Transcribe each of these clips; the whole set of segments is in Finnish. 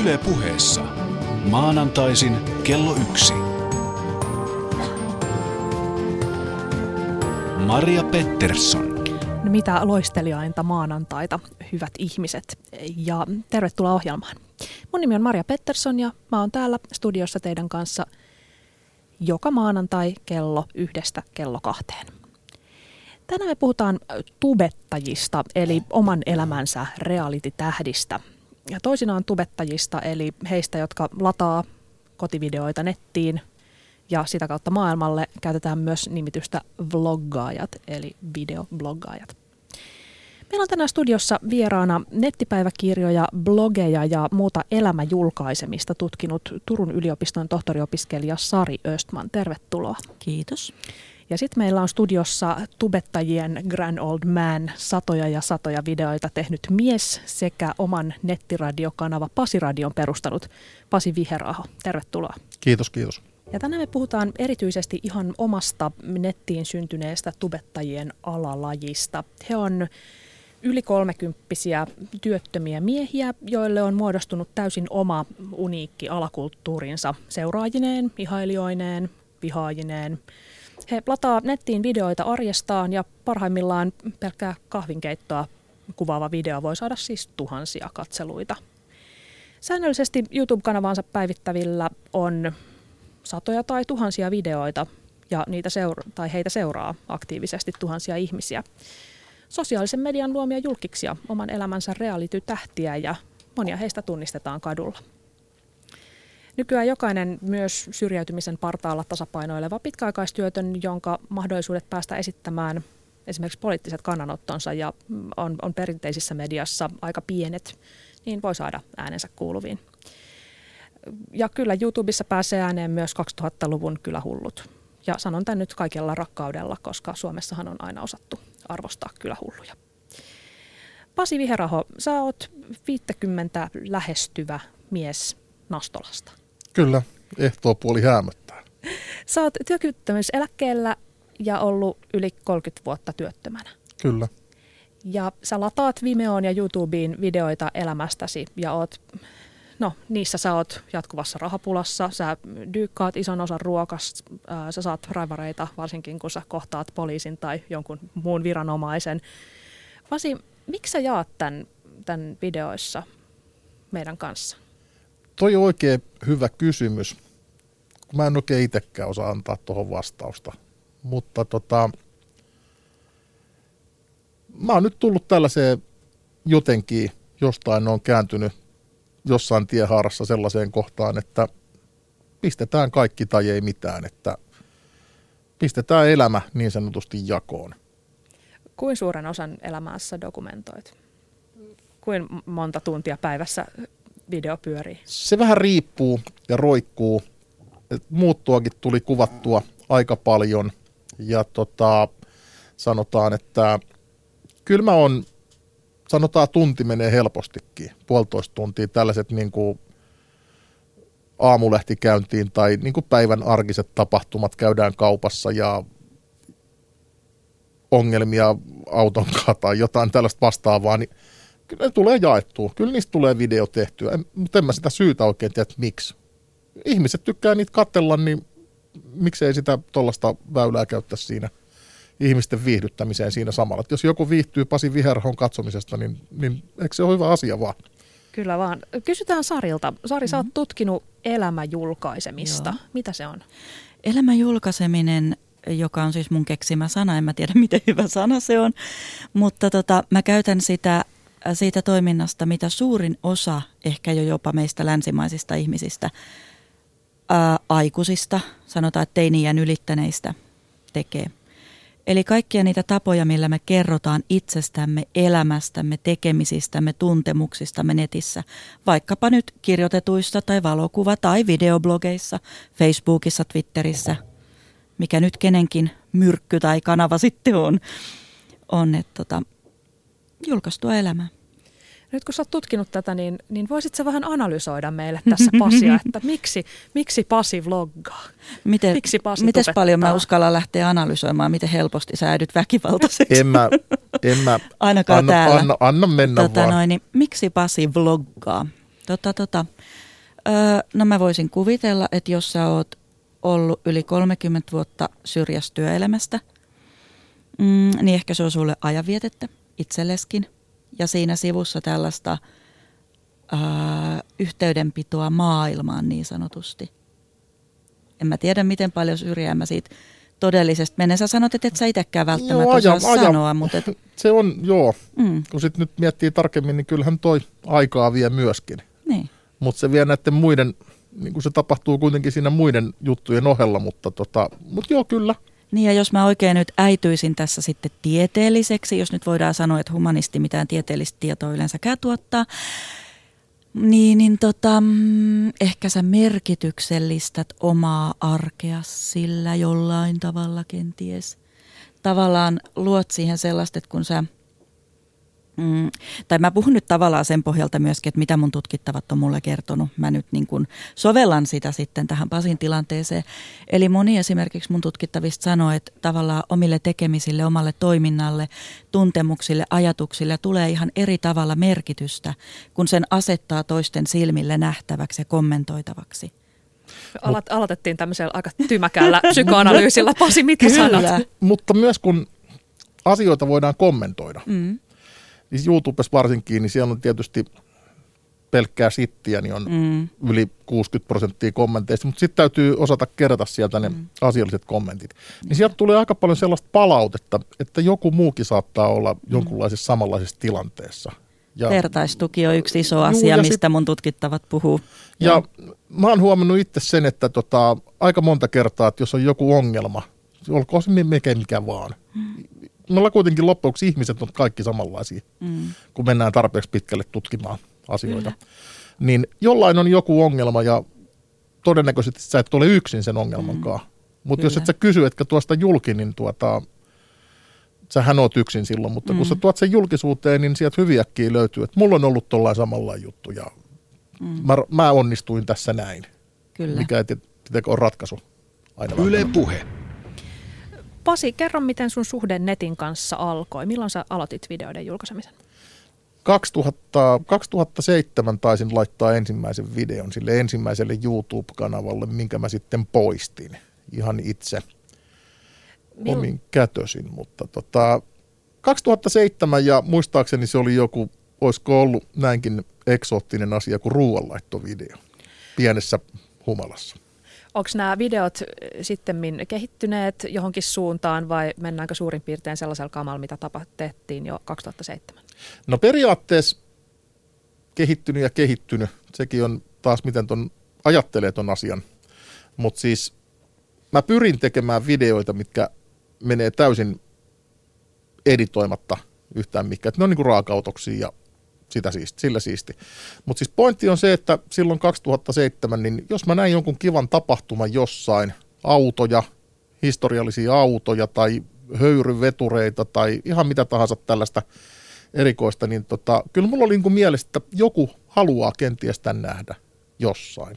Yle puheessa. Maanantaisin kello yksi. Maria Pettersson. No mitä loistelijainta maanantaita, hyvät ihmiset, ja tervetuloa ohjelmaan. Mun nimi on Maria Pettersson ja mä oon täällä studiossa teidän kanssa joka maanantai kello yhdestä kello kahteen. Tänään me puhutaan tubettajista, eli oman elämänsä reality-tähdistä. Ja toisinaan tubettajista, eli heistä, jotka lataa kotivideoita nettiin ja sitä kautta maailmalle käytetään myös nimitystä vloggaajat, eli videobloggaajat. Meillä on tänään studiossa vieraana nettipäiväkirjoja, blogeja ja muuta elämäjulkaisemista tutkinut Turun yliopiston tohtoriopiskelija Sari Östman. Tervetuloa. Kiitos. Ja sitten meillä on studiossa tubettajien Grand Old Man satoja ja satoja videoita tehnyt mies sekä oman nettiradiokanava Pasiradion perustanut Pasi Viheraho. Tervetuloa. Kiitos, kiitos. Ja tänään me puhutaan erityisesti ihan omasta nettiin syntyneestä tubettajien alalajista. He on yli kolmekymppisiä työttömiä miehiä, joille on muodostunut täysin oma uniikki alakulttuurinsa seuraajineen, ihailijoineen, vihaajineen. He lataa nettiin videoita arjestaan ja parhaimmillaan pelkkää kahvinkeittoa kuvaava video voi saada siis tuhansia katseluita. Säännöllisesti YouTube-kanavaansa päivittävillä on satoja tai tuhansia videoita ja niitä seura- tai heitä seuraa aktiivisesti tuhansia ihmisiä. Sosiaalisen median luomia julkiksia, oman elämänsä reality-tähtiä ja monia heistä tunnistetaan kadulla. Nykyään jokainen myös syrjäytymisen partaalla tasapainoileva pitkäaikaistyötön, jonka mahdollisuudet päästä esittämään esimerkiksi poliittiset kannanottonsa ja on, on perinteisissä mediassa aika pienet, niin voi saada äänensä kuuluviin. Ja kyllä YouTubessa pääsee ääneen myös 2000-luvun kylähullut. Ja sanon tämän nyt kaikella rakkaudella, koska Suomessahan on aina osattu arvostaa kylähulluja. Pasi Viheraho, sä oot 50 lähestyvä mies Nastolasta. Kyllä, ehtoopuoli häämöttää. Sä oot työkyvyttömyyseläkkeellä ja ollut yli 30 vuotta työttömänä. Kyllä. Ja sä lataat Vimeoon ja YouTubeen videoita elämästäsi ja oot, no niissä sä oot jatkuvassa rahapulassa, sä dyykkaat ison osan ruokasta, sä saat raivareita varsinkin kun sä kohtaat poliisin tai jonkun muun viranomaisen. Vasi, miksi sä jaat tämän, tämän videoissa meidän kanssa? Toi on oikein hyvä kysymys. Mä en oikein itsekään osaa antaa tuohon vastausta. Mutta tota, mä oon nyt tullut tällaiseen jotenkin, jostain on kääntynyt jossain tiehaarassa sellaiseen kohtaan, että pistetään kaikki tai ei mitään, että pistetään elämä niin sanotusti jakoon. Kuin suuren osan elämässä dokumentoit? Kuin monta tuntia päivässä video pyörii? Se vähän riippuu ja roikkuu. Muuttuakin tuli kuvattua aika paljon ja tota, sanotaan, että kyllä mä on, sanotaan tunti menee helpostikin, puolitoista tuntia tällaiset niin kuin aamulehtikäyntiin tai niin kuin päivän arkiset tapahtumat käydään kaupassa ja ongelmia auton tai jotain tällaista vastaavaa, niin ne tulee jaettua. Kyllä niistä tulee video tehtyä, en, mutta en mä sitä syytä oikein tiedä, että miksi. Ihmiset tykkää niitä katsella, niin miksei sitä tuollaista väylää käyttää siinä ihmisten viihdyttämiseen siinä samalla. Et jos joku viihtyy Pasi Viherhon katsomisesta, niin, niin eikö se ole hyvä asia vaan? Kyllä vaan. Kysytään Sarilta. Sari, mm-hmm. sä oot mhm. tutkinut elämäjulkaisemista. Joo. Mitä se on? Elämäjulkaiseminen joka on siis mun keksimä sana, en mä tiedä miten hyvä sana se on, mutta tota, mä käytän sitä siitä toiminnasta, mitä suurin osa ehkä jo jopa meistä länsimaisista ihmisistä, ää, aikuisista, sanotaan että teiniän ylittäneistä, tekee. Eli kaikkia niitä tapoja, millä me kerrotaan itsestämme, elämästämme, tekemisistämme, tuntemuksistamme netissä, vaikkapa nyt kirjoitetuissa tai valokuva- tai videoblogeissa, Facebookissa, Twitterissä, mikä nyt kenenkin myrkky tai kanava sitten on, on että tota, julkaistua elämää. Nyt kun sä oot tutkinut tätä, niin, niin voisit sä vähän analysoida meille tässä Pasia, että miksi, miksi Pasi vloggaa? Miten, miksi Pasi Miten paljon mä uskallan lähteä analysoimaan, miten helposti sä äidyt väkivaltaiseksi? En mä, en mä Ainakaan anna, täällä. Anna, anna mennä tota vaan. Noin, niin, miksi Pasi vloggaa? Tota, tota. Öö, no mä voisin kuvitella, että jos sä oot ollut yli 30 vuotta syrjässä työelämästä, mm, niin ehkä se on sulle ajanvietettä itselleskin. Ja siinä sivussa tällaista öö, yhteydenpitoa maailmaan niin sanotusti. En mä tiedä, miten paljon syrjää mä siitä todellisesti menen. Sä sanot, että et sä itsekään välttämättä joo, aja, osaa aja, sanoa, mutta... Et... Se on, joo. Mm. Kun sitten nyt miettii tarkemmin, niin kyllähän toi aikaa vie myöskin. Niin. Mutta se vie näiden muiden, niin kuin se tapahtuu kuitenkin siinä muiden juttujen ohella, mutta tota, mut joo, kyllä. Niin ja jos mä oikein nyt äityisin tässä sitten tieteelliseksi, jos nyt voidaan sanoa, että humanisti mitään tieteellistä tietoa yleensäkään tuottaa, niin, niin tota, mm, ehkä sä merkityksellistät omaa arkea sillä jollain tavalla kenties. Tavallaan luot siihen sellaista, että kun sä – Mm, tai mä puhun nyt tavallaan sen pohjalta myöskin, että mitä mun tutkittavat on mulle kertonut. Mä nyt niin kuin sovellan sitä sitten tähän Pasin tilanteeseen. Eli moni esimerkiksi mun tutkittavista sanoo, että tavallaan omille tekemisille, omalle toiminnalle, tuntemuksille, ajatuksille tulee ihan eri tavalla merkitystä, kun sen asettaa toisten silmille nähtäväksi ja kommentoitavaksi. Alat, aloitettiin tämmöisellä aika tymäkällä psykoanalyysillä. Pasi, mitä Kyllä. sanot? Mutta myös kun asioita voidaan kommentoida. Mm niin YouTubessa varsinkin, niin siellä on tietysti pelkkää sittiä, niin on mm. yli 60 prosenttia kommenteista, mutta sitten täytyy osata kerätä sieltä ne mm. asialliset kommentit. Niin sieltä tulee aika paljon sellaista palautetta, että joku muukin saattaa olla mm. jonkunlaisessa samanlaisessa tilanteessa. Ja, Vertaistuki on yksi iso asia, juu, mistä sit, mun tutkittavat puhuu. Ja, ja mä oon huomannut itse sen, että tota, aika monta kertaa, että jos on joku ongelma, olkoon se mikä mikä vaan, mm me ollaan kuitenkin loppuksi ihmiset on kaikki samanlaisia, mm. kun mennään tarpeeksi pitkälle tutkimaan asioita. Kyllä. Niin jollain on joku ongelma ja todennäköisesti sä et ole yksin sen ongelmankaan. Mm. Mutta jos et sä kysy, etkä tuosta julki, niin tuota, sähän oot yksin silloin. Mutta mm. kun sä tuot sen julkisuuteen, niin sieltä hyviäkin löytyy, että mulla on ollut tollain samalla juttu ja mm. mä, mä onnistuin tässä näin. Kyllä. Mikä ei tietenkään ole ratkaisu aina. Yle Puhe. Pasi, kerro miten sun suhde netin kanssa alkoi. Milloin sä aloitit videoiden julkaisemisen? 2000, 2007 taisin laittaa ensimmäisen videon sille ensimmäiselle YouTube-kanavalle, minkä mä sitten poistin ihan itse Mil... omin kätösin. Mutta tota, 2007 ja muistaakseni se oli joku, olisiko ollut näinkin eksoottinen asia kuin ruoanlaittovideo pienessä humalassa. Onko nämä videot sitten kehittyneet johonkin suuntaan vai mennäänkö suurin piirtein sellaisella kamalla, mitä tapahtettiin jo 2007? No periaatteessa kehittynyt ja kehittynyt. Sekin on taas miten ton ajattelee ton asian. Mutta siis mä pyrin tekemään videoita, mitkä menee täysin editoimatta yhtään mikään. Ne on niinku raakautoksia ja sitä siisti, sillä siisti. Mutta siis pointti on se, että silloin 2007, niin jos mä näin jonkun kivan tapahtuman jossain, autoja, historiallisia autoja tai höyryvetureita tai ihan mitä tahansa tällaista erikoista, niin tota, kyllä mulla oli niin mielestä, että joku haluaa kenties tämän nähdä jossain.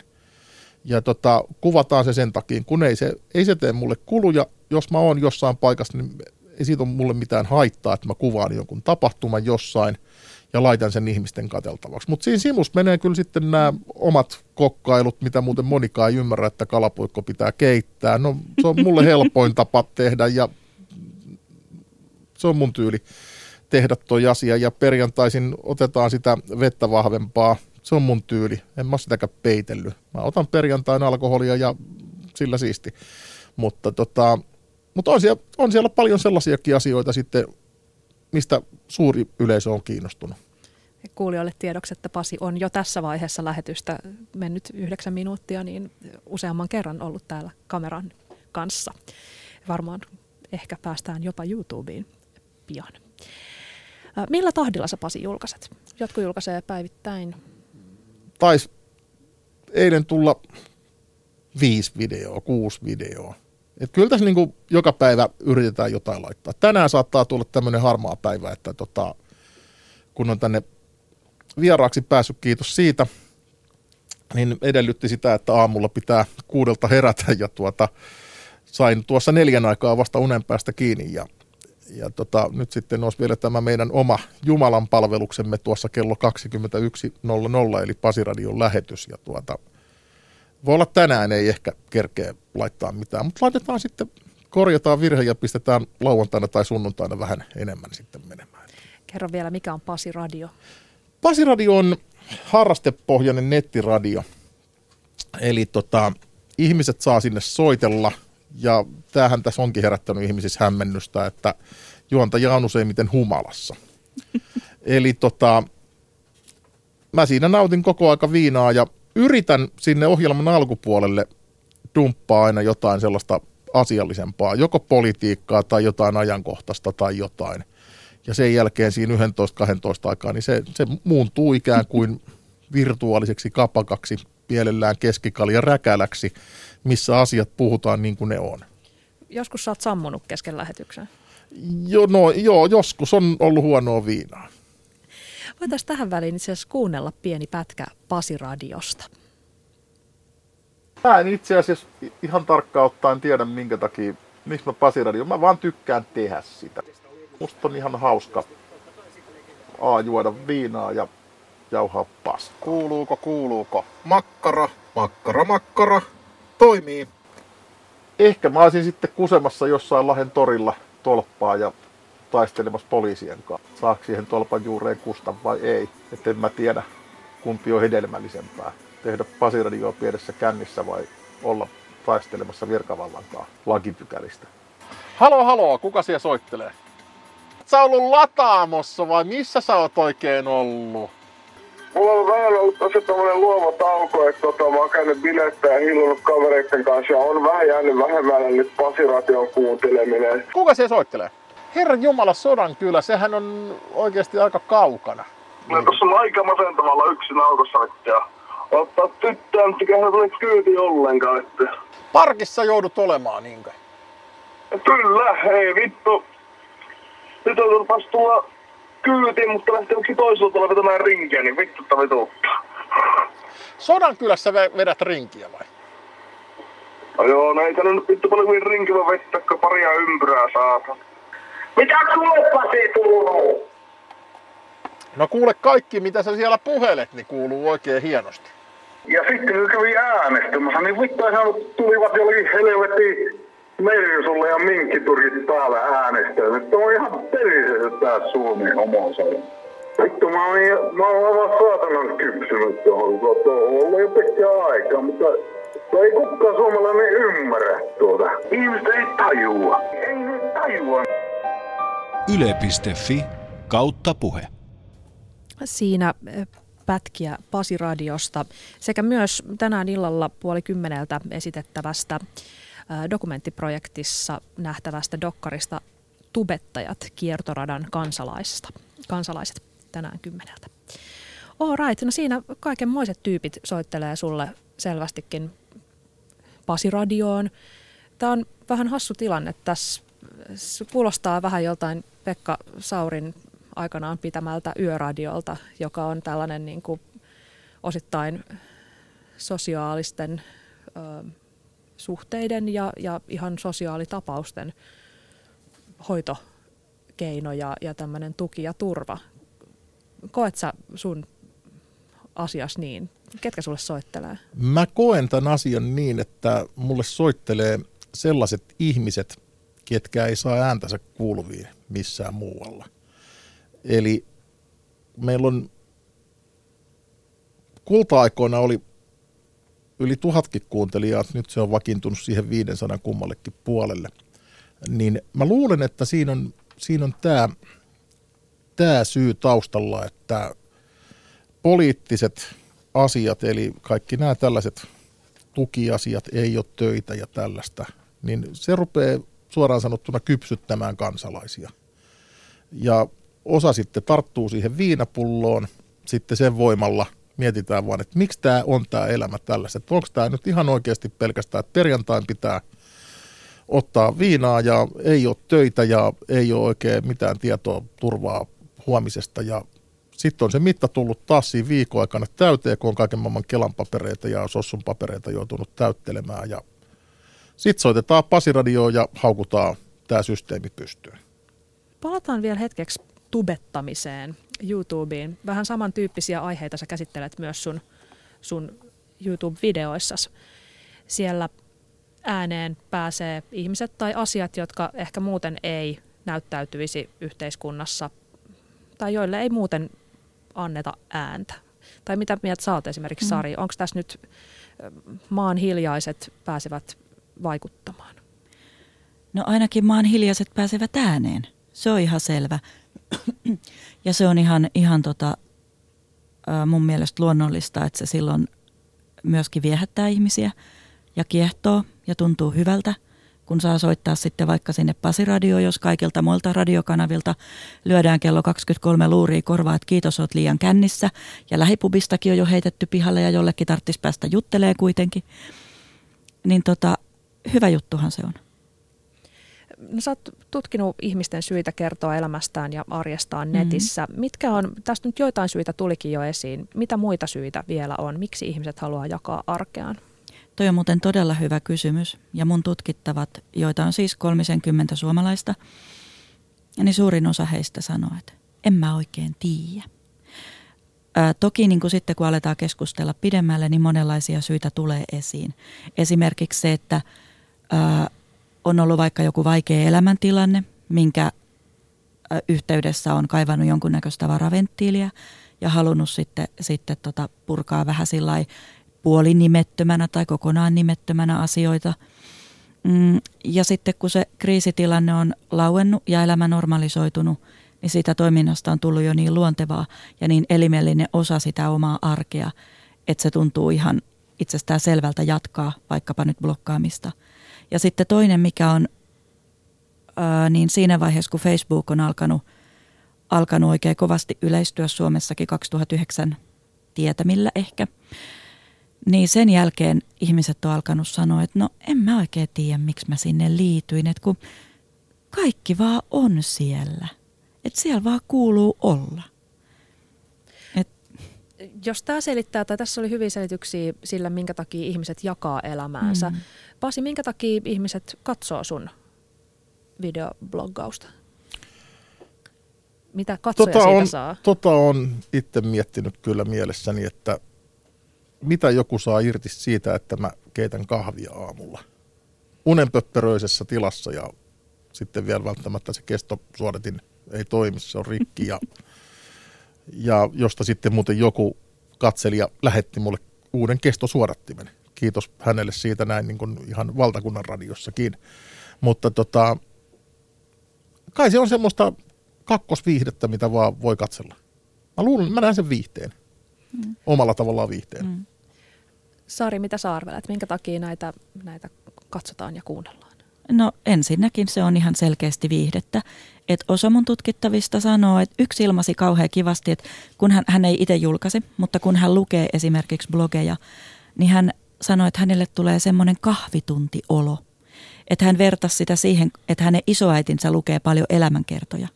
Ja tota, kuvataan se sen takia, kun ei se, ei se tee mulle kuluja. Jos mä oon jossain paikassa, niin ei siitä ole mulle mitään haittaa, että mä kuvaan jonkun tapahtuman jossain – ja laitan sen ihmisten kateltavaksi. Mutta siinä simus menee kyllä sitten nämä omat kokkailut, mitä muuten monikaan ei ymmärrä, että kalapuikko pitää keittää. No se on mulle helpoin tapa tehdä ja se on mun tyyli tehdä toi asia ja perjantaisin otetaan sitä vettä vahvempaa. Se on mun tyyli. En mä sitäkään peitellyt. Mä otan perjantain alkoholia ja sillä siisti. Mutta tota, mutta on siellä, on siellä paljon sellaisiakin asioita sitten, mistä suuri yleisö on kiinnostunut. Kuulijoille tiedoksi, että Pasi on jo tässä vaiheessa lähetystä mennyt yhdeksän minuuttia, niin useamman kerran ollut täällä kameran kanssa. Varmaan ehkä päästään jopa YouTubeen pian. Millä tahdilla sä Pasi julkaiset? Jotkut julkaisee päivittäin. Taisi eilen tulla viisi videoa, kuusi videoa. Et kyllä tässä niin joka päivä yritetään jotain laittaa. Tänään saattaa tulla tämmöinen harmaa päivä, että tota, kun on tänne vieraaksi päässyt, kiitos siitä, niin edellytti sitä, että aamulla pitää kuudelta herätä ja tuota, sain tuossa neljän aikaa vasta unen päästä kiinni ja ja tota, nyt sitten olisi vielä tämä meidän oma Jumalan palveluksemme tuossa kello 21.00, eli Pasiradion lähetys. Ja tuota, voi olla tänään ei ehkä kerkeä laittaa mitään, mutta laitetaan sitten, korjataan virhe ja pistetään lauantaina tai sunnuntaina vähän enemmän sitten menemään. Kerro vielä, mikä on Pasi Radio? Pasi Radio on harrastepohjainen nettiradio. Eli tota, ihmiset saa sinne soitella ja tämähän tässä onkin herättänyt ihmisissä hämmennystä, että juontaja on useimmiten humalassa. Eli tota, mä siinä nautin koko aika viinaa ja yritän sinne ohjelman alkupuolelle dumppaa aina jotain sellaista asiallisempaa, joko politiikkaa tai jotain ajankohtaista tai jotain. Ja sen jälkeen siinä 11-12 aikaa, niin se, se muuntuu ikään kuin virtuaaliseksi kapakaksi, pielellään keskikalja räkäläksi, missä asiat puhutaan niin kuin ne on. Joskus sä oot sammunut kesken lähetyksen. Jo, no, joo, joskus on ollut huonoa viinaa. Voitaisiin tähän väliin itse asiassa kuunnella pieni pätkä Pasi-radiosta. Mä en itse asiassa ihan tarkkaan ottaen tiedä minkä takia, miksi mä Pasiradio, mä vaan tykkään tehdä sitä. Musta on ihan hauska A, juoda viinaa ja jauhaa pasta. Kuuluuko, kuuluuko? Makkara, makkara, makkara. Toimii. Ehkä mä olisin sitten kusemassa jossain Lahden torilla tolppaa ja taistelemassa poliisien kanssa. Saako siihen tolpan juureen kusta vai ei? Että en mä tiedä, kumpi on hedelmällisempää. Tehdä pasiradioa pienessä kännissä vai olla taistelemassa virkavallan kanssa lakipykälistä. Halo, halo, kuka siellä soittelee? Sä ollut lataamossa vai missä sä oot oikein ollut? Mulla on vähän ollut tosi tommonen luova tauko, että tota, mä oon käynyt bilettä ja hillunut kavereiden kanssa ja on vähän jäänyt vähemmälle nyt Pasiration kuunteleminen. Kuka siellä soittelee? Herran Jumala, sodan kyllä, sehän on oikeasti aika kaukana. Mä tossa on aika masentavalla yksin autossa ja ottaa tyttöä, mutta hän tule kyyti ollenkaan. Että... Parkissa joudut olemaan, niinkö? Kyllä, ei vittu. Nyt on taas tulla kyyti, mutta lähtee yksi toisella tuolla vetämään rinkiä, niin vittu vituutta. Sodan kylässä vä- vedät rinkiä vai? No joo, no ei tänne nyt vittu paljon kuin rinki vaan vettä, kun paria ympyrää saata. Mitä Pasi kuuluu? No kuule kaikki, mitä sä siellä puhelet, niin kuuluu oikein hienosti. Ja sitten kun kävi äänestämässä, niin saanut, tulivat jollakin helvetin Mersulle ja minkkiturkit päällä äänestää. Nyt on ihan periseessä tää Suomen homosali. Vittu, mä oon, mä oon aivan saatanan kypsynyt tuohon. Tuo on ollut jo pitkään aikaa, mutta ei kukaan suomalainen ymmärrä tuota. Ihmiset ei tajua. Ei ne tajua. Yle.fi kautta puhe. Siinä eh, pätkiä Pasi-radiosta sekä myös tänään illalla puoli kymmeneltä esitettävästä eh, dokumenttiprojektissa nähtävästä dokkarista Tubettajat kiertoradan kansalaisista. kansalaiset tänään kymmeneltä. All right, no siinä kaikenmoiset tyypit soittelee sulle selvästikin Pasi-radioon. Tämä on vähän hassu tilanne tässä. Se kuulostaa vähän joltain Pekka Saurin aikanaan pitämältä yöradiolta, joka on tällainen niin kuin osittain sosiaalisten ö, suhteiden ja, ja ihan sosiaalitapausten hoitokeino ja, ja tämmöinen tuki ja turva. Koet sä sun asias niin? Ketkä sulle soittelee? Mä koen tämän asian niin, että mulle soittelee sellaiset ihmiset, ketkä ei saa ääntänsä kuuluviin missään muualla. Eli meillä on kulta-aikoina oli yli tuhatkin kuuntelijaa, nyt se on vakiintunut siihen 500 kummallekin puolelle. Niin mä luulen, että siinä on, siinä on tämä tää syy taustalla, että poliittiset asiat, eli kaikki nämä tällaiset tukiasiat, ei ole töitä ja tällaista, niin se rupeaa suoraan sanottuna kypsyttämään kansalaisia. Ja osa sitten tarttuu siihen viinapulloon, sitten sen voimalla. Mietitään vaan, että miksi tämä on tämä elämä tällaista, että onko tämä nyt ihan oikeasti pelkästään, että perjantain pitää ottaa viinaa ja ei ole töitä ja ei ole oikein mitään tietoa turvaa huomisesta. Ja sitten on se mitta tullut taas siinä viikon aikana täyteen, kun on kaiken maailman Kelan papereita ja Sossun papereita joutunut täyttelemään. Ja sitten soitetaan Pasiradioon ja haukutaan tämä systeemi pystyyn. Palataan vielä hetkeksi tubettamiseen, YouTubeen. Vähän samantyyppisiä aiheita sä käsittelet myös sun, sun YouTube-videoissasi. Siellä ääneen pääsee ihmiset tai asiat, jotka ehkä muuten ei näyttäytyisi yhteiskunnassa tai joille ei muuten anneta ääntä. Tai mitä mieltä sä oot esimerkiksi, mm. Sari? Onko tässä nyt maan hiljaiset pääsevät vaikuttamaan? No ainakin maan hiljaiset pääsevät ääneen. Se on ihan selvä. ja se on ihan, ihan tota, mun mielestä luonnollista, että se silloin myöskin viehättää ihmisiä ja kiehtoo ja tuntuu hyvältä, kun saa soittaa sitten vaikka sinne Pasiradio, jos kaikilta muilta radiokanavilta lyödään kello 23 luuria korvaa, että kiitos, oot liian kännissä. Ja lähipubistakin on jo heitetty pihalle ja jollekin tarttis päästä juttelee kuitenkin. Niin tota, hyvä juttuhan se on. No, sä oot tutkinut ihmisten syitä kertoa elämästään ja arjestaan mm-hmm. netissä. Mitkä on, tästä nyt joitain syitä tulikin jo esiin. Mitä muita syitä vielä on? Miksi ihmiset haluaa jakaa arkeaan? Toi on muuten todella hyvä kysymys. Ja mun tutkittavat, joita on siis 30 suomalaista, niin suurin osa heistä sanoo, että en mä oikein tiedä. Ää, toki niin kuin sitten kun aletaan keskustella pidemmälle, niin monenlaisia syitä tulee esiin. Esimerkiksi se, että on ollut vaikka joku vaikea elämäntilanne, minkä yhteydessä on kaivannut jonkunnäköistä varaventtiiliä ja halunnut sitten, sitten tota purkaa vähän sillä puolinimettömänä tai kokonaan nimettömänä asioita. Mm, ja sitten kun se kriisitilanne on lauennut ja elämä normalisoitunut, niin siitä toiminnasta on tullut jo niin luontevaa ja niin elimellinen osa sitä omaa arkea, että se tuntuu ihan itsestään selvältä jatkaa vaikkapa nyt blokkaamista. Ja sitten toinen, mikä on, ää, niin siinä vaiheessa kun Facebook on alkanut, alkanut oikein kovasti yleistyä Suomessakin 2009 tietämillä ehkä, niin sen jälkeen ihmiset on alkanut sanoa, että no en mä oikein tiedä, miksi mä sinne liityin, että kun kaikki vaan on siellä. Että siellä vaan kuuluu olla. Jos tämä selittää, tai tässä oli hyviä selityksiä sillä, minkä takia ihmiset jakaa elämäänsä. Mm. Pasi, minkä takia ihmiset katsoo sun videobloggausta? Mitä katsoja tota on, siitä saa? Tota on itse miettinyt kyllä mielessäni, että – mitä joku saa irti siitä, että mä keitän kahvia aamulla. Unenpöppöröisessä tilassa ja sitten vielä välttämättä se kestosuodatin ei toimi, se on rikki. Ja, ja josta sitten muuten joku katselija lähetti mulle uuden kestosuodattimen. Kiitos hänelle siitä näin niin kuin ihan valtakunnan radiossakin. Mutta tota, kai se on semmoista kakkosviihdettä, mitä vaan voi katsella. Mä luulen, mä näen sen viihteen. Mm. Omalla tavallaan viihteen. Mm. Sari, mitä sä arvelet? Minkä takia näitä, näitä katsotaan ja kuunnellaan? No ensinnäkin se on ihan selkeästi viihdettä. Et osa mun tutkittavista sanoo, että yksi ilmasi kauhean kivasti, että kun hän, hän ei itse julkaise, mutta kun hän lukee esimerkiksi blogeja, niin hän sanoi, että hänelle tulee semmoinen kahvituntiolo. Että hän vertasi sitä siihen, että hänen isoäitinsä lukee paljon elämänkertoja.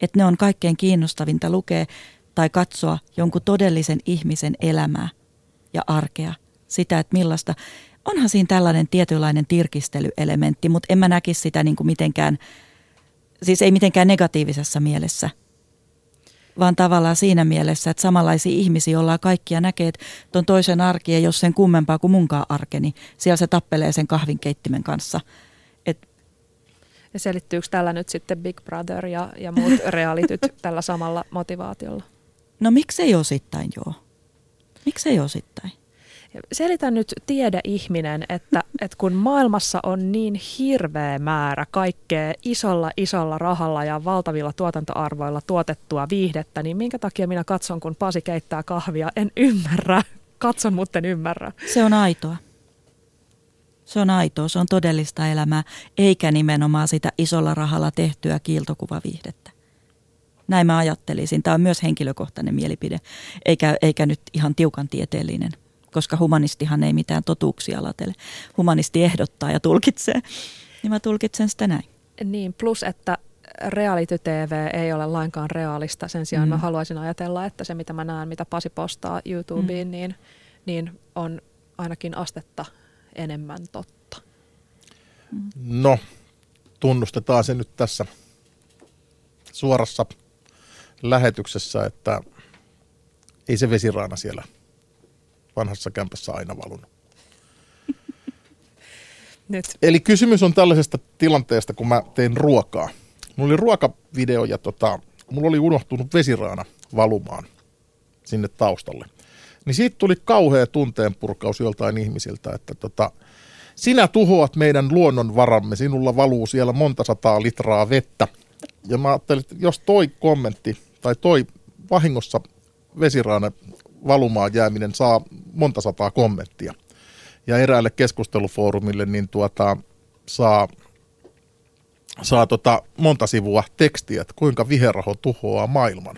Että ne on kaikkein kiinnostavinta lukea tai katsoa jonkun todellisen ihmisen elämää – ja arkea, sitä, että millaista. Onhan siinä tällainen tietynlainen tirkistelyelementti, mutta en mä näkisi sitä niin kuin mitenkään, siis ei mitenkään negatiivisessa mielessä, vaan tavallaan siinä mielessä, että samanlaisia ihmisiä ollaan kaikkia näkee, että ton toisen arki ei ole sen kummempaa kuin munkaan arkeni. Siellä se tappelee sen kahvinkeittimen kanssa. Et ja selittyykö tällä nyt sitten Big Brother ja, ja muut realityt tällä samalla motivaatiolla? No miksei osittain joo. Miksei osittain? Selitä nyt tiedeihminen, että, että kun maailmassa on niin hirveä määrä kaikkea isolla isolla rahalla ja valtavilla tuotantoarvoilla tuotettua viihdettä, niin minkä takia minä katson, kun Pasi keittää kahvia? En ymmärrä. Katson, mutta en ymmärrä. Se on aitoa. Se on aitoa, se on todellista elämää, eikä nimenomaan sitä isolla rahalla tehtyä kiiltokuvaviihdettä. Näin mä ajattelisin. Tämä on myös henkilökohtainen mielipide, eikä, eikä nyt ihan tiukan tieteellinen, koska humanistihan ei mitään totuuksia latele. Humanisti ehdottaa ja tulkitsee, niin mä tulkitsen sitä näin. Niin, plus että reality TV ei ole lainkaan realista. Sen sijaan mm. mä haluaisin ajatella, että se mitä mä näen, mitä Pasi postaa YouTubeen, mm. niin, niin on ainakin astetta enemmän totta. No, tunnustetaan se nyt tässä suorassa lähetyksessä, että ei se vesiraana siellä vanhassa kämpässä aina valunut. Nyt. Eli kysymys on tällaisesta tilanteesta, kun mä tein ruokaa. Mulla oli ruokavideo ja tota, mulla oli unohtunut vesiraana valumaan sinne taustalle. Niin siitä tuli kauhea tunteenpurkaus joltain ihmisiltä, että tota, sinä tuhoat meidän luonnonvaramme, sinulla valuu siellä monta sataa litraa vettä. Ja mä ajattelin, että jos toi kommentti tai toi vahingossa vesiraana valumaan jääminen saa monta sataa kommenttia ja eräälle keskustelufoorumille niin tuota, saa, saa tota monta sivua tekstiä, että kuinka viherraho tuhoaa maailman.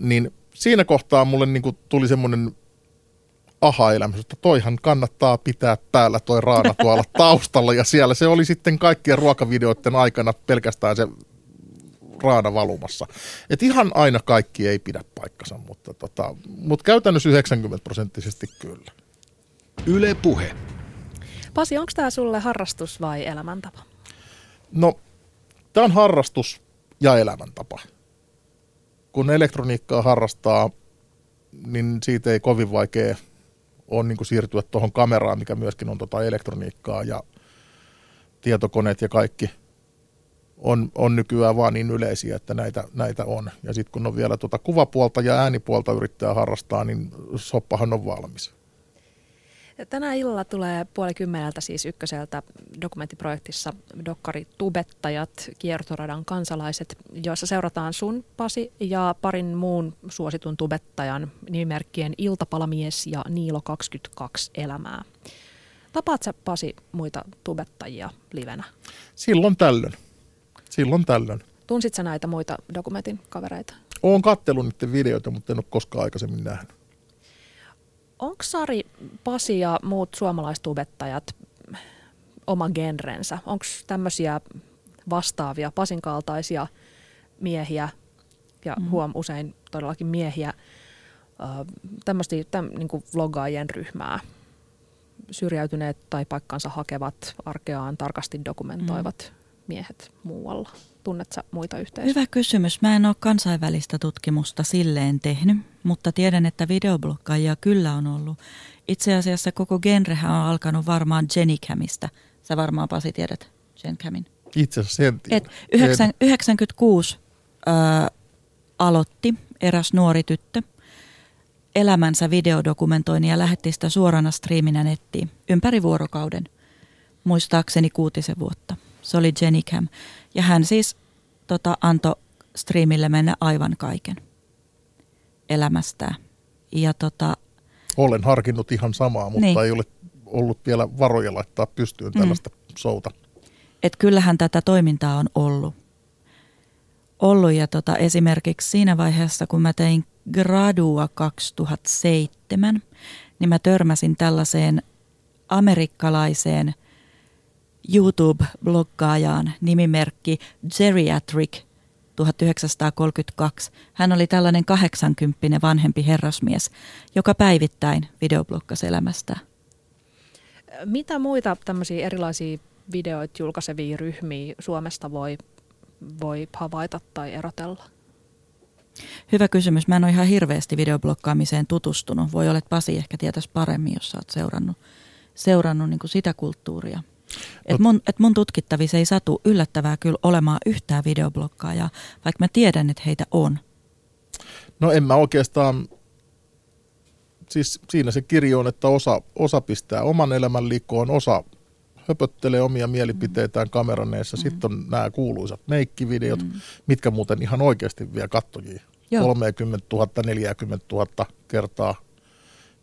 Niin siinä kohtaa mulle niin kuin tuli semmoinen aha-elämys, että toihan kannattaa pitää päällä toi raana tuolla taustalla ja siellä se oli sitten kaikkien ruokavideoiden aikana pelkästään se raana valumassa. Et ihan aina kaikki ei pidä paikkansa, mutta, tota, mutta käytännössä 90 prosenttisesti kyllä. Yle Puhe. Pasi, onko tämä sulle harrastus vai elämäntapa? No, tämä on harrastus ja elämäntapa. Kun elektroniikkaa harrastaa, niin siitä ei kovin vaikea on niin siirtyä tuohon kameraan, mikä myöskin on tota elektroniikkaa ja tietokoneet ja kaikki on, on nykyään vaan niin yleisiä, että näitä, näitä on. Ja sitten kun on vielä tuota kuvapuolta ja äänipuolta yrittää harrastaa, niin soppahan on valmis. Tänä illalla tulee puoli kymmeneltä siis ykköseltä dokumenttiprojektissa dokkari Tubettajat, kiertoradan kansalaiset, joissa seurataan sun, Pasi, ja parin muun suositun tubettajan nimimerkkien Iltapalamies ja Niilo 22 elämää. Tapaat sä, Pasi, muita tubettajia livenä? Silloin tällöin. Silloin tällöin. Tunsit sä näitä muita dokumentin kavereita? Oon kattellut niiden videoita, mutta en ole koskaan aikaisemmin nähnyt. Onko Sari, Pasi ja muut suomalaistubettajat oma genrensä? Onko tämmöisiä vastaavia Pasin kaltaisia miehiä ja mm. huom usein todellakin miehiä, tämmöistä täm, niin vlogaajien ryhmää, syrjäytyneet tai paikkansa hakevat, arkeaan tarkasti dokumentoivat mm. Miehet muualla? Tunnetko muita yhteisöjä? Hyvä kysymys. Mä en ole kansainvälistä tutkimusta silleen tehnyt, mutta tiedän, että videoblokkaajia kyllä on ollut. Itse asiassa koko genrehän on alkanut varmaan Jennycamista. Sä varmaan Pasi tiedät Jennycamin. Itse asiassa sen Et 9, 96 äh, aloitti eräs nuori tyttö elämänsä videodokumentoinnin ja lähetti sitä suorana striiminä nettiin ympäri vuorokauden, muistaakseni kuutisen vuotta. Se oli Jennycam. Ja hän siis tota, antoi striimille mennä aivan kaiken elämästään. Ja tota, Olen harkinnut ihan samaa, mutta niin. ei ole ollut vielä varoja laittaa pystyyn tällaista mm. souta. Et kyllähän tätä toimintaa on ollut. Ollut ja tota, esimerkiksi siinä vaiheessa, kun mä tein gradua 2007, niin mä törmäsin tällaiseen amerikkalaiseen YouTube-bloggaajaan nimimerkki Geriatric 1932. Hän oli tällainen 80 vanhempi herrasmies, joka päivittäin videoblokkasi elämästä. Mitä muita tämmöisiä erilaisia videoita julkaisevia ryhmiä Suomesta voi, voi havaita tai erotella? Hyvä kysymys. Mä en ole ihan hirveästi videoblokkaamiseen tutustunut. Voi olla, että Pasi ehkä tietäisi paremmin, jos sä oot seurannut, seurannut niin sitä kulttuuria. Et mun, et mun tutkittavissa ei satu yllättävää kyllä olemaan yhtään videoblokkaajaa, vaikka mä tiedän, että heitä on. No en mä oikeastaan, siis siinä se kirjo on, että osa, osa pistää oman elämän likoon, osa höpöttelee omia mielipiteitään kameran edessä. Mm. Sitten on nämä kuuluisat meikkivideot, mm. mitkä muuten ihan oikeasti vie kattojia. Joo. 30 000, 40 000 kertaa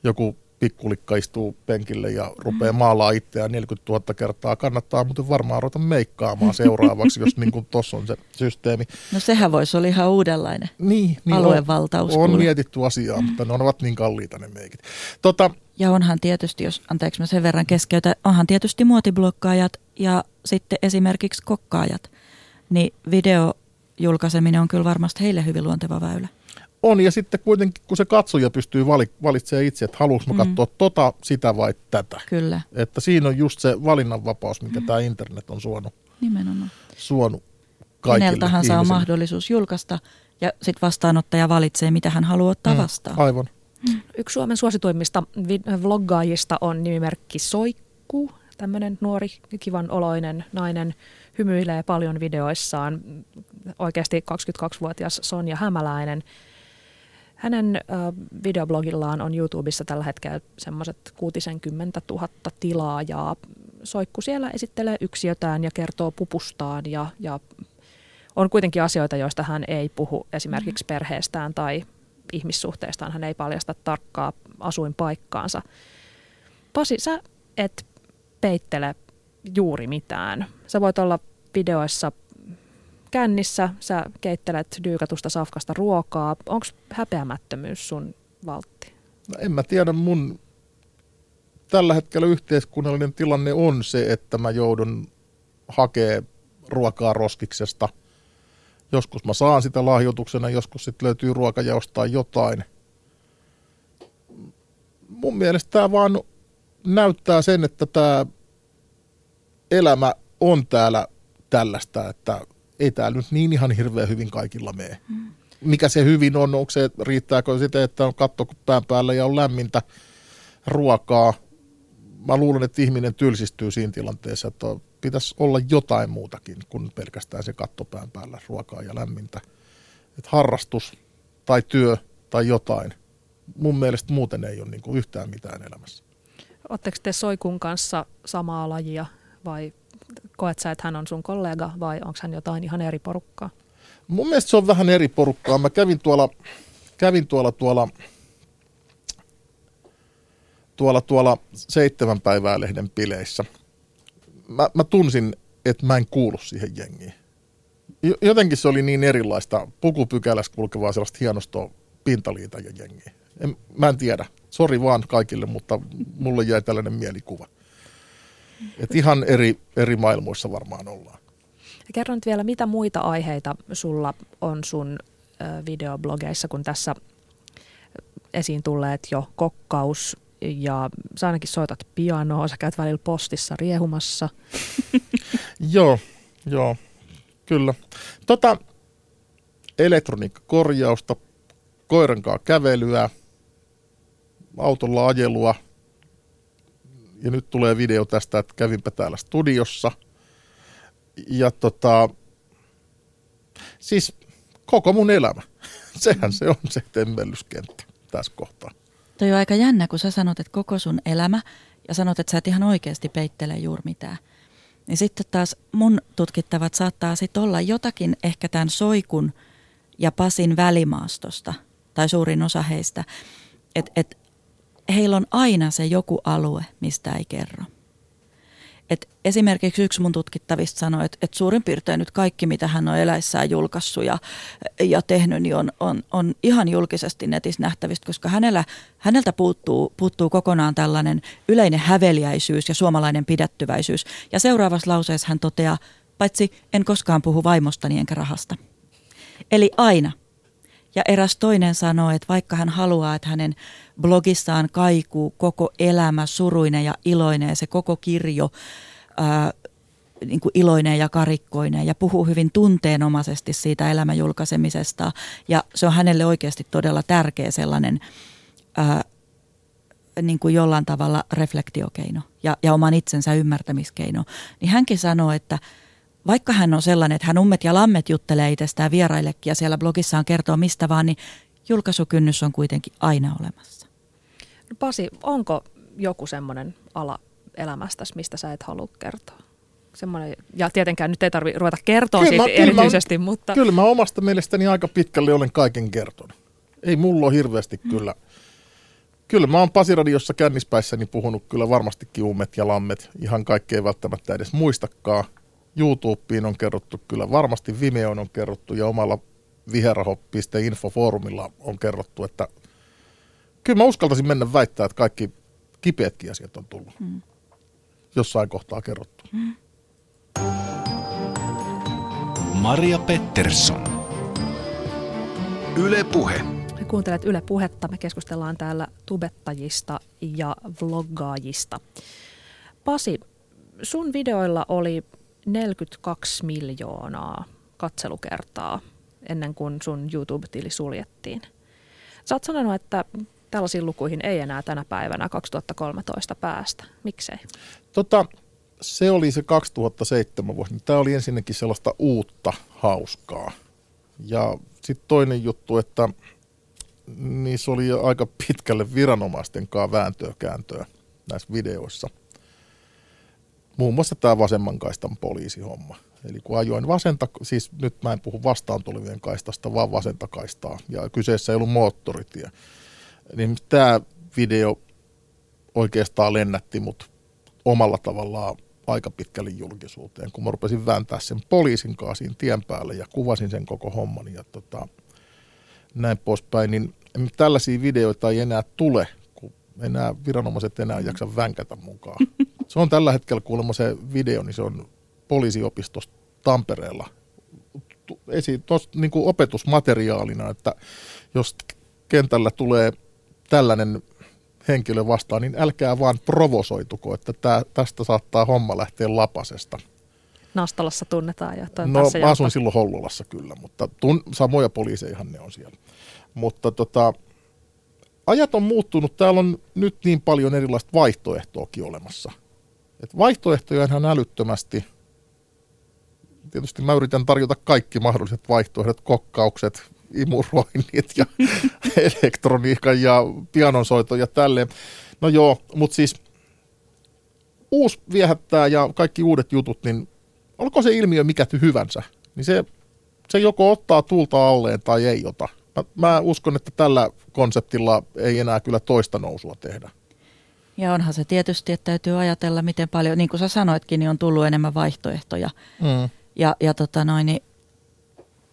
joku pikkulikka istuu penkille ja rupeaa maalaa itseään 40 000 kertaa. Kannattaa muuten varmaan ruveta meikkaamaan seuraavaksi, jos niin tuossa on se systeemi. No sehän voisi olla ihan uudenlainen niin, niin aluevaltaus. On, on mietitty asiaa, mutta ne ovat niin kalliita ne meikit. Tota, ja onhan tietysti, jos anteeksi mä sen verran keskeytä, onhan tietysti muotiblokkaajat ja sitten esimerkiksi kokkaajat, niin video julkaiseminen on kyllä varmasti heille hyvin luonteva väylä. On, ja sitten kuitenkin, kun se katsoja pystyy vali, valitsemaan itse, että haluanko mä mm. katsoa tota, sitä vai tätä. Kyllä. Että siinä on just se valinnanvapaus, mikä mm. tämä internet on suonut. Nimenomaan. Suonut kaikille Keneltähän saa mahdollisuus julkaista ja sitten vastaanottaja valitsee, mitä hän haluaa ottaa Mm, vastaan. Aivan. Yksi Suomen suosituimmista vi- vloggaajista on nimimerkki Soikku. Tämmöinen nuori, kivan oloinen nainen hymyilee paljon videoissaan. Oikeasti 22-vuotias Sonja Hämäläinen. Hänen äh, videoblogillaan on YouTubessa tällä hetkellä semmoiset 60 000 tilaajaa. Soikku siellä esittelee yksiötään ja kertoo pupustaan ja, ja on kuitenkin asioita, joista hän ei puhu esimerkiksi perheestään tai ihmissuhteistaan. Hän ei paljasta tarkkaa asuinpaikkaansa. Pasi, sä et peittele juuri mitään. Sä voit olla videoissa kännissä, sä keittelet dyykatusta safkasta ruokaa. Onko häpeämättömyys sun valtti? No en mä tiedä, mun tällä hetkellä yhteiskunnallinen tilanne on se, että mä joudun hakee ruokaa roskiksesta. Joskus mä saan sitä lahjoituksena, joskus sitten löytyy ruokajaosta jotain. Mun mielestä tämä vaan näyttää sen, että tämä elämä on täällä tällaista, että ei täällä nyt niin ihan hirveän hyvin kaikilla mene. Mikä se hyvin on, onko se, riittääkö sitä, että on katto pään päällä ja on lämmintä ruokaa. Mä luulen, että ihminen tylsistyy siinä tilanteessa, että pitäisi olla jotain muutakin kuin pelkästään se katto pään päällä ruokaa ja lämmintä. Että harrastus tai työ tai jotain. Mun mielestä muuten ei ole niin yhtään mitään elämässä. Oletteko te Soikun kanssa samaa lajia vai koet sä, että hän on sun kollega vai onko hän jotain ihan eri porukkaa? Mun mielestä se on vähän eri porukkaa. Mä kävin tuolla, kävin tuolla, tuolla, tuolla, tuolla seitsemän päivää lehden pileissä. Mä, mä tunsin, että mä en kuulu siihen jengiin. Jo- Jotenkin se oli niin erilaista pukupykälässä kulkevaa sellaista hienostoa pintaliitajien jengiä. En, mä en tiedä. Sori vaan kaikille, mutta mulle jäi tällainen mielikuva. Et ihan eri, eri maailmoissa varmaan ollaan. Ja kerro nyt vielä, mitä muita aiheita sulla on sun videoblogeissa, kun tässä esiin tulleet jo kokkaus ja sä ainakin soitat pianoa, sä käyt välillä postissa riehumassa. Joo, joo, kyllä. Tota, elektroniikkakorjausta, koirankaa kävelyä, autolla ajelua. Ja nyt tulee video tästä, että kävinpä täällä studiossa. Ja tota, siis koko mun elämä. Sehän se on se temmellyskenttä tässä kohtaa. Toi on aika jännä, kun sä sanot, että koko sun elämä ja sanot, että sä et ihan oikeasti peittele juuri mitään. Niin sitten taas mun tutkittavat saattaa sitten olla jotakin ehkä tämän Soikun ja Pasin välimaastosta, tai suurin osa heistä, että et heillä on aina se joku alue, mistä ei kerro. Et esimerkiksi yksi mun tutkittavista sanoi, että, että suurin piirtein nyt kaikki, mitä hän on eläissään julkaissut ja, ja tehnyt, niin on, on, on ihan julkisesti netissä nähtävistä, koska hänellä, häneltä puuttuu, puuttuu kokonaan tällainen yleinen häveliäisyys ja suomalainen pidättyväisyys. Ja seuraavassa lauseessa hän toteaa, paitsi en koskaan puhu vaimostani enkä rahasta. Eli aina. Ja eräs toinen sanoo, että vaikka hän haluaa, että hänen blogissaan kaikuu koko elämä suruinen ja iloinen ja se koko kirjo ää, niin kuin iloinen ja karikkoinen ja puhuu hyvin tunteenomaisesti siitä elämän julkaisemisesta. Ja se on hänelle oikeasti todella tärkeä sellainen ää, niin kuin jollain tavalla reflektiokeino ja, ja oman itsensä ymmärtämiskeino. Niin hänkin sanoo, että vaikka hän on sellainen, että hän ummet ja lammet juttelee itsestään vieraillekin ja siellä blogissaan kertoo mistä vaan, niin julkaisukynnys on kuitenkin aina olemassa. No Pasi, onko joku semmoinen ala elämästäsi, mistä sä et halua kertoa? Semmoinen, ja tietenkään nyt ei tarvitse ruveta kertoa Kyllä siitä kyllä mä- erityisesti, mutta Kyllä mä omasta mielestäni aika pitkälle olen kaiken kertonut. Ei mulla ole hirveästi kyllä. Kyllä mä oon Pasiradiossa kännispäissäni puhunut kyllä varmastikin ummet ja lammet. Ihan kaikkea ei välttämättä edes muistakaan. YouTubeen on kerrottu kyllä, varmasti Vimeon on kerrottu ja omalla viheraho.info-foorumilla on kerrottu, että kyllä mä uskaltaisin mennä väittää, että kaikki kipeätkin asiat on tullut. Jossain kohtaa kerrottu. Maria Pettersson. Yle Puhe. kuuntelet Yle Puhetta. Me keskustellaan täällä tubettajista ja vloggaajista. Pasi, sun videoilla oli 42 miljoonaa katselukertaa ennen kuin sun YouTube-tili suljettiin. Sä oot sanonut, että tällaisiin lukuihin ei enää tänä päivänä 2013 päästä. Miksei? Tota, se oli se 2007 vuosi. Tämä oli ensinnäkin sellaista uutta hauskaa. Ja sitten toinen juttu, että niissä oli aika pitkälle viranomaisten kanssa vääntöä kääntöä näissä videoissa. Muun muassa tämä vasemmankaistan poliisihomma. Eli kun ajoin vasenta, siis nyt mä en puhu vastaan tulevien kaistasta, vaan vasenta kaistaa, ja kyseessä ei ollut moottoritie, niin tämä video oikeastaan lennätti mut omalla tavallaan aika pitkälle julkisuuteen, kun mä rupesin vääntää sen poliisin kanssa siinä tien päälle ja kuvasin sen koko homman ja tota, näin poispäin, niin tällaisia videoita ei enää tule, enää viranomaiset enää jaksa vänkätä mukaan. Se on tällä hetkellä kuulemma se video, niin se on poliisiopistosta Tampereella esi, tos, niin kuin opetusmateriaalina, että jos kentällä tulee tällainen henkilö vastaan, niin älkää vaan provosoituko, että tää, tästä saattaa homma lähteä lapasesta. Nastalassa tunnetaan. Ja no mä asun silloin Hollolassa kyllä, mutta tun, samoja poliiseihan ne on siellä. Mutta tota, ajat on muuttunut. Täällä on nyt niin paljon erilaista vaihtoehtoakin olemassa. Et vaihtoehtoja ihan älyttömästi. Tietysti mä yritän tarjota kaikki mahdolliset vaihtoehdot, kokkaukset, imuroinnit ja elektroniikan ja pianonsoito ja tälleen. No joo, mutta siis uusi viehättää ja kaikki uudet jutut, niin olko se ilmiö mikä hyvänsä, niin se, se joko ottaa tulta alleen tai ei ota. Mä, mä uskon, että tällä konseptilla ei enää kyllä toista nousua tehdä. Ja onhan se tietysti, että täytyy ajatella, miten paljon, niin kuin sä sanoitkin, niin on tullut enemmän vaihtoehtoja. Mm. Ja, ja tota noin, niin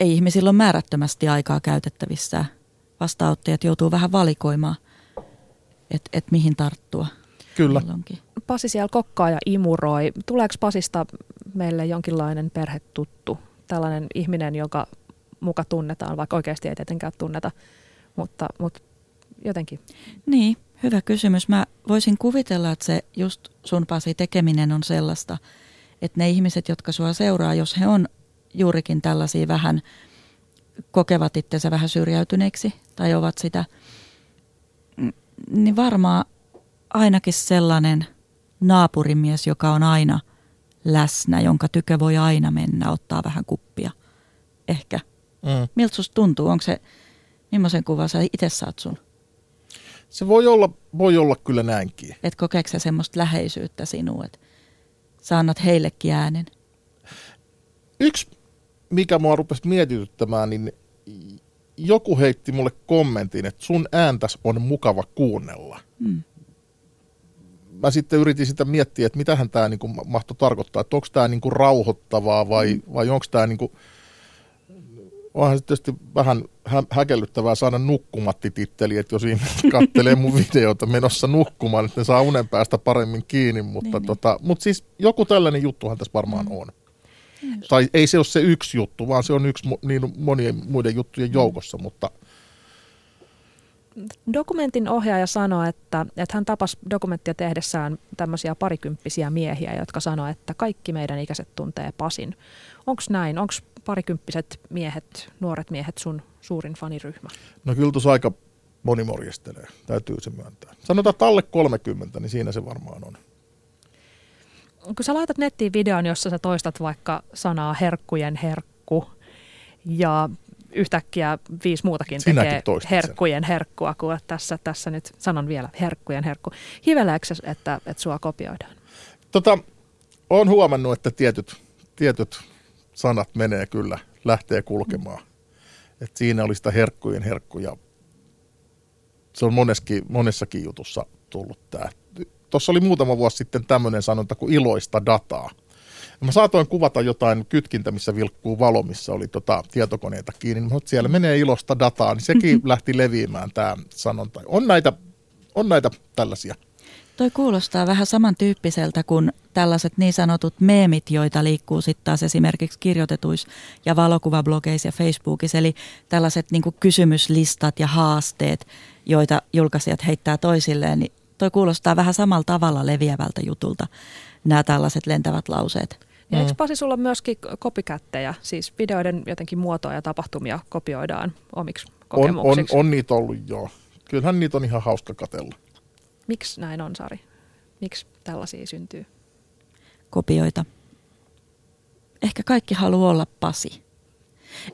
ei ihmisillä ole määrättömästi aikaa käytettävissä. Vastaanottajat joutuu vähän valikoimaan, että et mihin tarttua. Kyllä. Milloinkin. Pasi siellä kokkaa ja imuroi. Tuleeko Pasista meille jonkinlainen perhetuttu? Tällainen ihminen, joka muka tunnetaan, vaikka oikeasti ei tietenkään tunneta, mutta, mutta jotenkin. Niin, hyvä kysymys. Mä voisin kuvitella, että se just sun Pasi tekeminen on sellaista, että ne ihmiset, jotka sua seuraa, jos he on juurikin tällaisia vähän, kokevat itsensä vähän syrjäytyneeksi tai ovat sitä, niin varmaan ainakin sellainen naapurimies, joka on aina läsnä, jonka tykö voi aina mennä, ottaa vähän kuppia. Ehkä. Mm. Miltä susta tuntuu? Onko se, millaisen kuvan sä itse saat sun? Se voi olla, voi olla kyllä näinkin. Et kokeeko sä semmoista läheisyyttä sinuun, että sä annat heillekin äänen? Yksi mikä mua rupesi mietityttämään, niin joku heitti mulle kommentin, että sun ääntäs on mukava kuunnella. Mm. Mä sitten yritin sitä miettiä, että mitähän tämä niinku mahtoi tarkoittaa, että onko tämä niinku rauhoittavaa vai, mm. vai onko tämä niinku, onhan se tietysti vähän hä- häkellyttävää saada nukkumattititteli, että jos ihmiset kattelee mun videota menossa nukkumaan, että ne saa unen päästä paremmin kiinni, mutta niin, niin. tota, niin. mut siis joku tällainen juttuhan tässä varmaan mm. on. Tai ei se ole se yksi juttu, vaan se on yksi niin monien muiden juttujen joukossa, mutta Dokumentin ohjaaja sanoi, että, että hän tapasi dokumenttia tehdessään tämmöisiä parikymppisiä miehiä, jotka sanoi, että kaikki meidän ikäiset tuntee Pasin. Onko näin? Onko parikymppiset miehet, nuoret miehet sun suurin faniryhmä? No kyllä tuossa aika moni morjestelee, täytyy se myöntää. Sanotaan, että alle 30, niin siinä se varmaan on kun sä laitat nettiin videon, jossa sä toistat vaikka sanaa herkkujen herkku ja yhtäkkiä viisi muutakin Sinäkin tekee herkkujen sen. herkkua, kun tässä, tässä nyt sanon vielä herkkujen herkku. Hiveleekö että, että sua kopioidaan? Tota, olen huomannut, että tietyt, tietyt sanat menee kyllä, lähtee kulkemaan. Et siinä oli sitä herkkujen herkkuja. Se on moneskin, monessakin jutussa tullut tämä tuossa oli muutama vuosi sitten tämmöinen sanonta kuin iloista dataa. Mä saatoin kuvata jotain kytkintä, missä vilkkuu valo, missä oli tota tietokoneita kiinni, mutta siellä menee ilosta dataa, niin sekin lähti leviämään tämä sanonta. On näitä, on näitä tällaisia. Toi kuulostaa vähän samantyyppiseltä kuin tällaiset niin sanotut meemit, joita liikkuu sitten taas esimerkiksi kirjoitetuissa ja valokuvablogeissa ja Facebookissa, eli tällaiset niin kysymyslistat ja haasteet, joita julkaisijat heittää toisilleen, niin toi kuulostaa vähän samalla tavalla leviävältä jutulta, nämä tällaiset lentävät lauseet. Niin eikö Pasi sulla myöskin kopikättejä, siis videoiden jotenkin muotoa ja tapahtumia kopioidaan omiksi On, on, kokemuksiksi? on niitä ollut, joo. Kyllähän niitä on ihan hauska katella. Miksi näin on, Sari? Miksi tällaisia syntyy? Kopioita. Ehkä kaikki haluaa olla Pasi.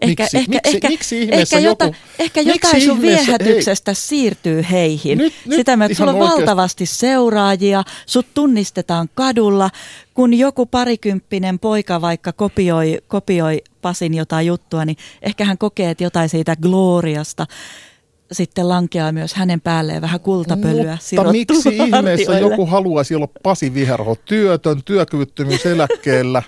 Ehkä, Miksi? ehkä, Miksi- ehkä, miksi ihmeessä ehkä, jota, joku- ehkä miksi jotain sun ihmeessä- viehätyksestä siirtyy heihin. Nyt- nyt Sitä myötä, että sulla on oikeasti. valtavasti seuraajia, sut tunnistetaan kadulla, kun joku parikymppinen poika vaikka kopioi, kopioi Pasin jotain juttua, niin ehkä hän kokee, että jotain siitä gloriasta sitten lankeaa myös hänen päälleen vähän kultapölyä Mutta miksi ihmeessä joku haluaisi olla Pasi Viherho, työtön, työkyvyttömyyseläkkeellä,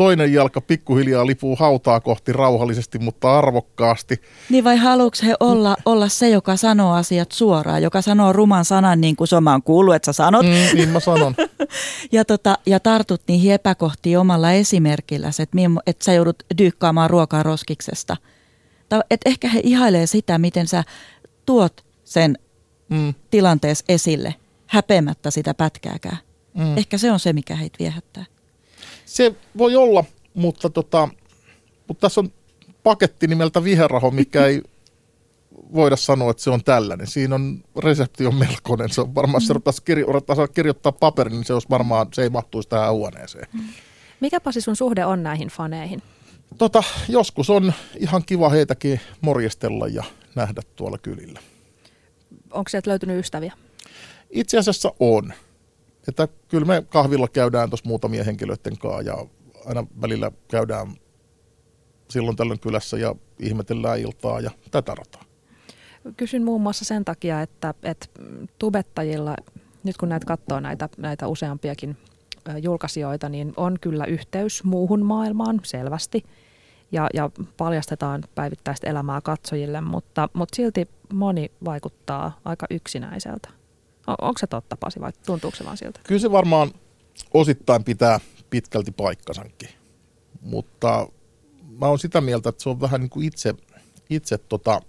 toinen jalka pikkuhiljaa lipuu hautaa kohti rauhallisesti, mutta arvokkaasti. Niin vai haluatko he olla, olla se, joka sanoo asiat suoraan, joka sanoo ruman sanan niin kuin se oon kuullut, että sä sanot, mm. Niin mä sanon. ja, tota, ja tartut niihin epäkohtiin omalla esimerkillä, että, että sä joudut dyykkaamaan ruokaa roskiksesta. Tai, et ehkä he ihailee sitä, miten sä tuot sen Mm, tilanteessa esille, häpeämättä sitä pätkääkään. mm. Ehkä se on se, mikä heitä viehättää. Se voi olla, mutta, tota, mutta tässä on paketti nimeltä Viherraho, mikä ei voida sanoa, että se on tällainen. Siinä on, resepti on melkoinen. Se on varmaan, jos se ruvettaisiin kirjo- kirjoittaa paperin, niin se, olisi varmaan, se ei mahtuisi tähän huoneeseen. Mikä Pasi sun suhde on näihin faneihin? Tota, joskus on ihan kiva heitäkin morjestella ja nähdä tuolla kylillä. Onko sieltä löytynyt ystäviä? Itse asiassa on. Että kyllä me kahvilla käydään tuossa muutamia henkilöiden kanssa ja aina välillä käydään silloin tällöin kylässä ja ihmetellään iltaa ja tätä rataa. Kysyn muun muassa sen takia, että, että tubettajilla, nyt kun näitä katsoo näitä, näitä useampiakin julkaisijoita, niin on kyllä yhteys muuhun maailmaan selvästi ja, ja paljastetaan päivittäistä elämää katsojille, mutta, mutta silti moni vaikuttaa aika yksinäiseltä. On, onko se totta, Pasi, vai tuntuuko se vaan siltä? Kyllä se varmaan osittain pitää pitkälti paikkasankin, mutta mä oon sitä mieltä, että se on vähän niin kuin itse, itse tota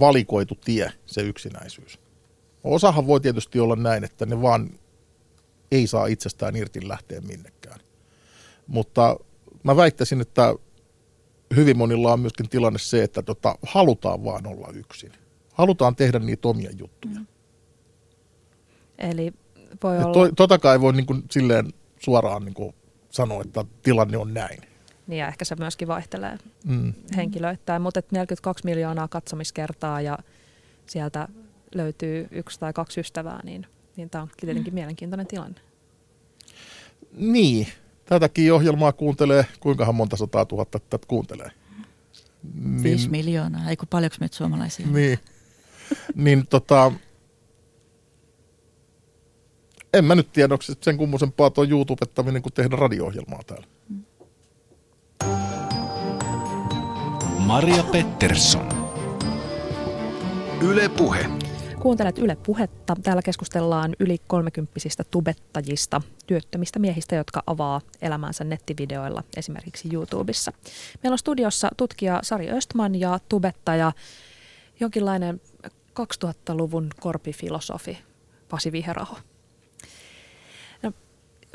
valikoitu tie, se yksinäisyys. Osahan voi tietysti olla näin, että ne vaan ei saa itsestään irti lähteä minnekään. Mutta mä väittäisin, että hyvin monilla on myöskin tilanne se, että tota, halutaan vaan olla yksin. Halutaan tehdä niitä omia juttuja. Mm. Eli voi Ja olla, to, totakaan ei voi niin kuin silleen suoraan niin kuin sanoa, että tilanne on näin. niin ja ehkä se myöskin vaihtelee Mm. henkilöittäin, mutta et 42 miljoonaa katsomiskertaa ja sieltä löytyy yksi tai kaksi ystävää, niin, niin tämä on tietenkin mielenkiintoinen tilanne. Niin, tätäkin ohjelmaa kuuntelee, kuinkahan monta sataa tuhatta tätä kuuntelee. Niin. Viisi miljoonaa, eikö paljonko meitä suomalaisia? Niin, niin tota, en mä nyt tiedä, onko se sen kummosempaa tuo YouTubettaminen kuin tehdä radio-ohjelmaa täällä. Maria Pettersson. Yle Puhe. Kuuntelet Yle Puhetta. Täällä keskustellaan yli 30 tubettajista, työttömistä miehistä, jotka avaa elämänsä nettivideoilla, esimerkiksi YouTubessa. Meillä on studiossa tutkija Sari Östman ja tubettaja, jonkinlainen 2000-luvun korpifilosofi Pasi Viheraho. No,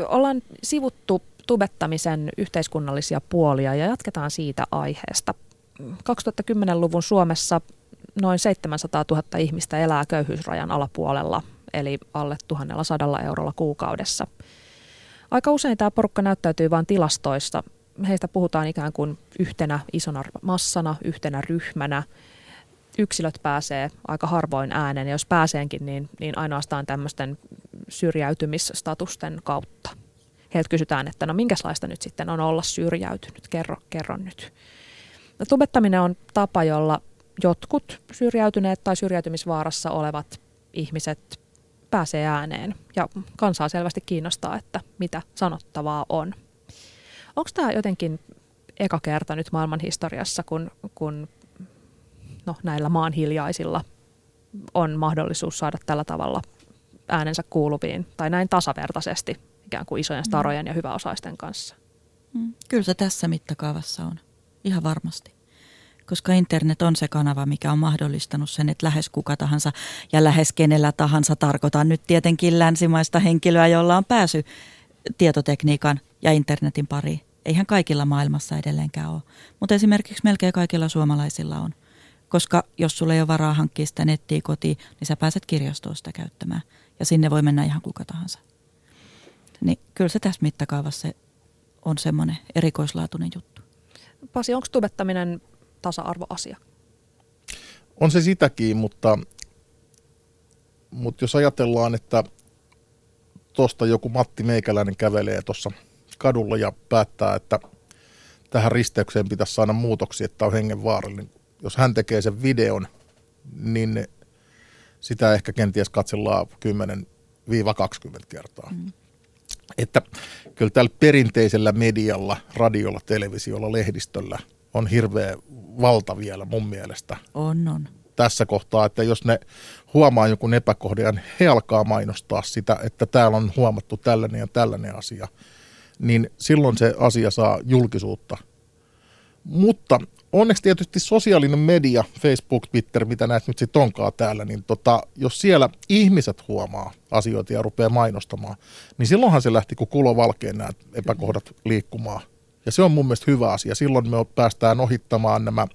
ollaan sivuttu tubettamisen yhteiskunnallisia puolia ja jatketaan siitä aiheesta. 2010-luvun Suomessa noin 700 000 ihmistä elää köyhyysrajan alapuolella, eli alle 1100 eurolla kuukaudessa. Aika usein tämä porukka näyttäytyy vain tilastoista. Heistä puhutaan ikään kuin yhtenä isona massana, yhtenä ryhmänä. Yksilöt pääsee aika harvoin ääneen, ja jos pääseenkin, niin, niin ainoastaan tämmöisten syrjäytymisstatusten kautta. Heiltä kysytään, että no minkälaista nyt sitten on olla syrjäytynyt, kerro, kerro nyt. No, tubettaminen on tapa, jolla jotkut syrjäytyneet tai syrjäytymisvaarassa olevat ihmiset pääsee ääneen ja kansaa selvästi kiinnostaa, että mitä sanottavaa on. Onko tämä jotenkin eka kerta nyt maailman historiassa, kun, kun no, näillä maan hiljaisilla on mahdollisuus saada tällä tavalla äänensä kuuluviin tai näin tasavertaisesti ikään kuin isojen starojen ja hyväosaisten kanssa? Mm. Kyllä se tässä mittakaavassa on, ihan varmasti. Koska internet on se kanava, mikä on mahdollistanut sen, että lähes kuka tahansa ja lähes kenellä tahansa tarkoitan nyt tietenkin länsimaista henkilöä, jolla on pääsy tietotekniikan ja internetin pariin. Eihän kaikilla maailmassa edelleenkään ole, mutta esimerkiksi melkein kaikilla suomalaisilla on. Koska jos sulla ei ole varaa hankkia sitä nettiä kotiin, niin sä pääset kirjastoon sitä käyttämään. Ja sinne voi mennä ihan kuka tahansa. Niin kyllä se tässä mittakaavassa on semmoinen erikoislaatuinen juttu. Pasi, onko tubettaminen tasa-arvoasia? On se sitäkin, mutta, mutta jos ajatellaan, että tuosta joku Matti Meikäläinen kävelee tuossa kadulla ja päättää, että tähän risteykseen pitäisi saada muutoksia, että on hengenvaarallinen. Jos hän tekee sen videon, niin sitä ehkä kenties katsellaan 10-20 kertaa. Mm. Että kyllä tällä perinteisellä medialla, radiolla, televisiolla, lehdistöllä on hirveä valta vielä mun mielestä. On, on. Tässä kohtaa, että jos ne huomaa jonkun epäkohdan, he alkaa mainostaa sitä, että täällä on huomattu tällainen ja tällainen asia, niin silloin se asia saa julkisuutta. Mutta onneksi tietysti sosiaalinen media, Facebook, Twitter, mitä näet nyt sitten onkaan täällä, niin tota, jos siellä ihmiset huomaa asioita ja rupeaa mainostamaan, niin silloinhan se lähti kuin kulo valkeen nämä epäkohdat liikkumaan. Ja se on mun mielestä hyvä asia. Silloin me päästään ohittamaan nämä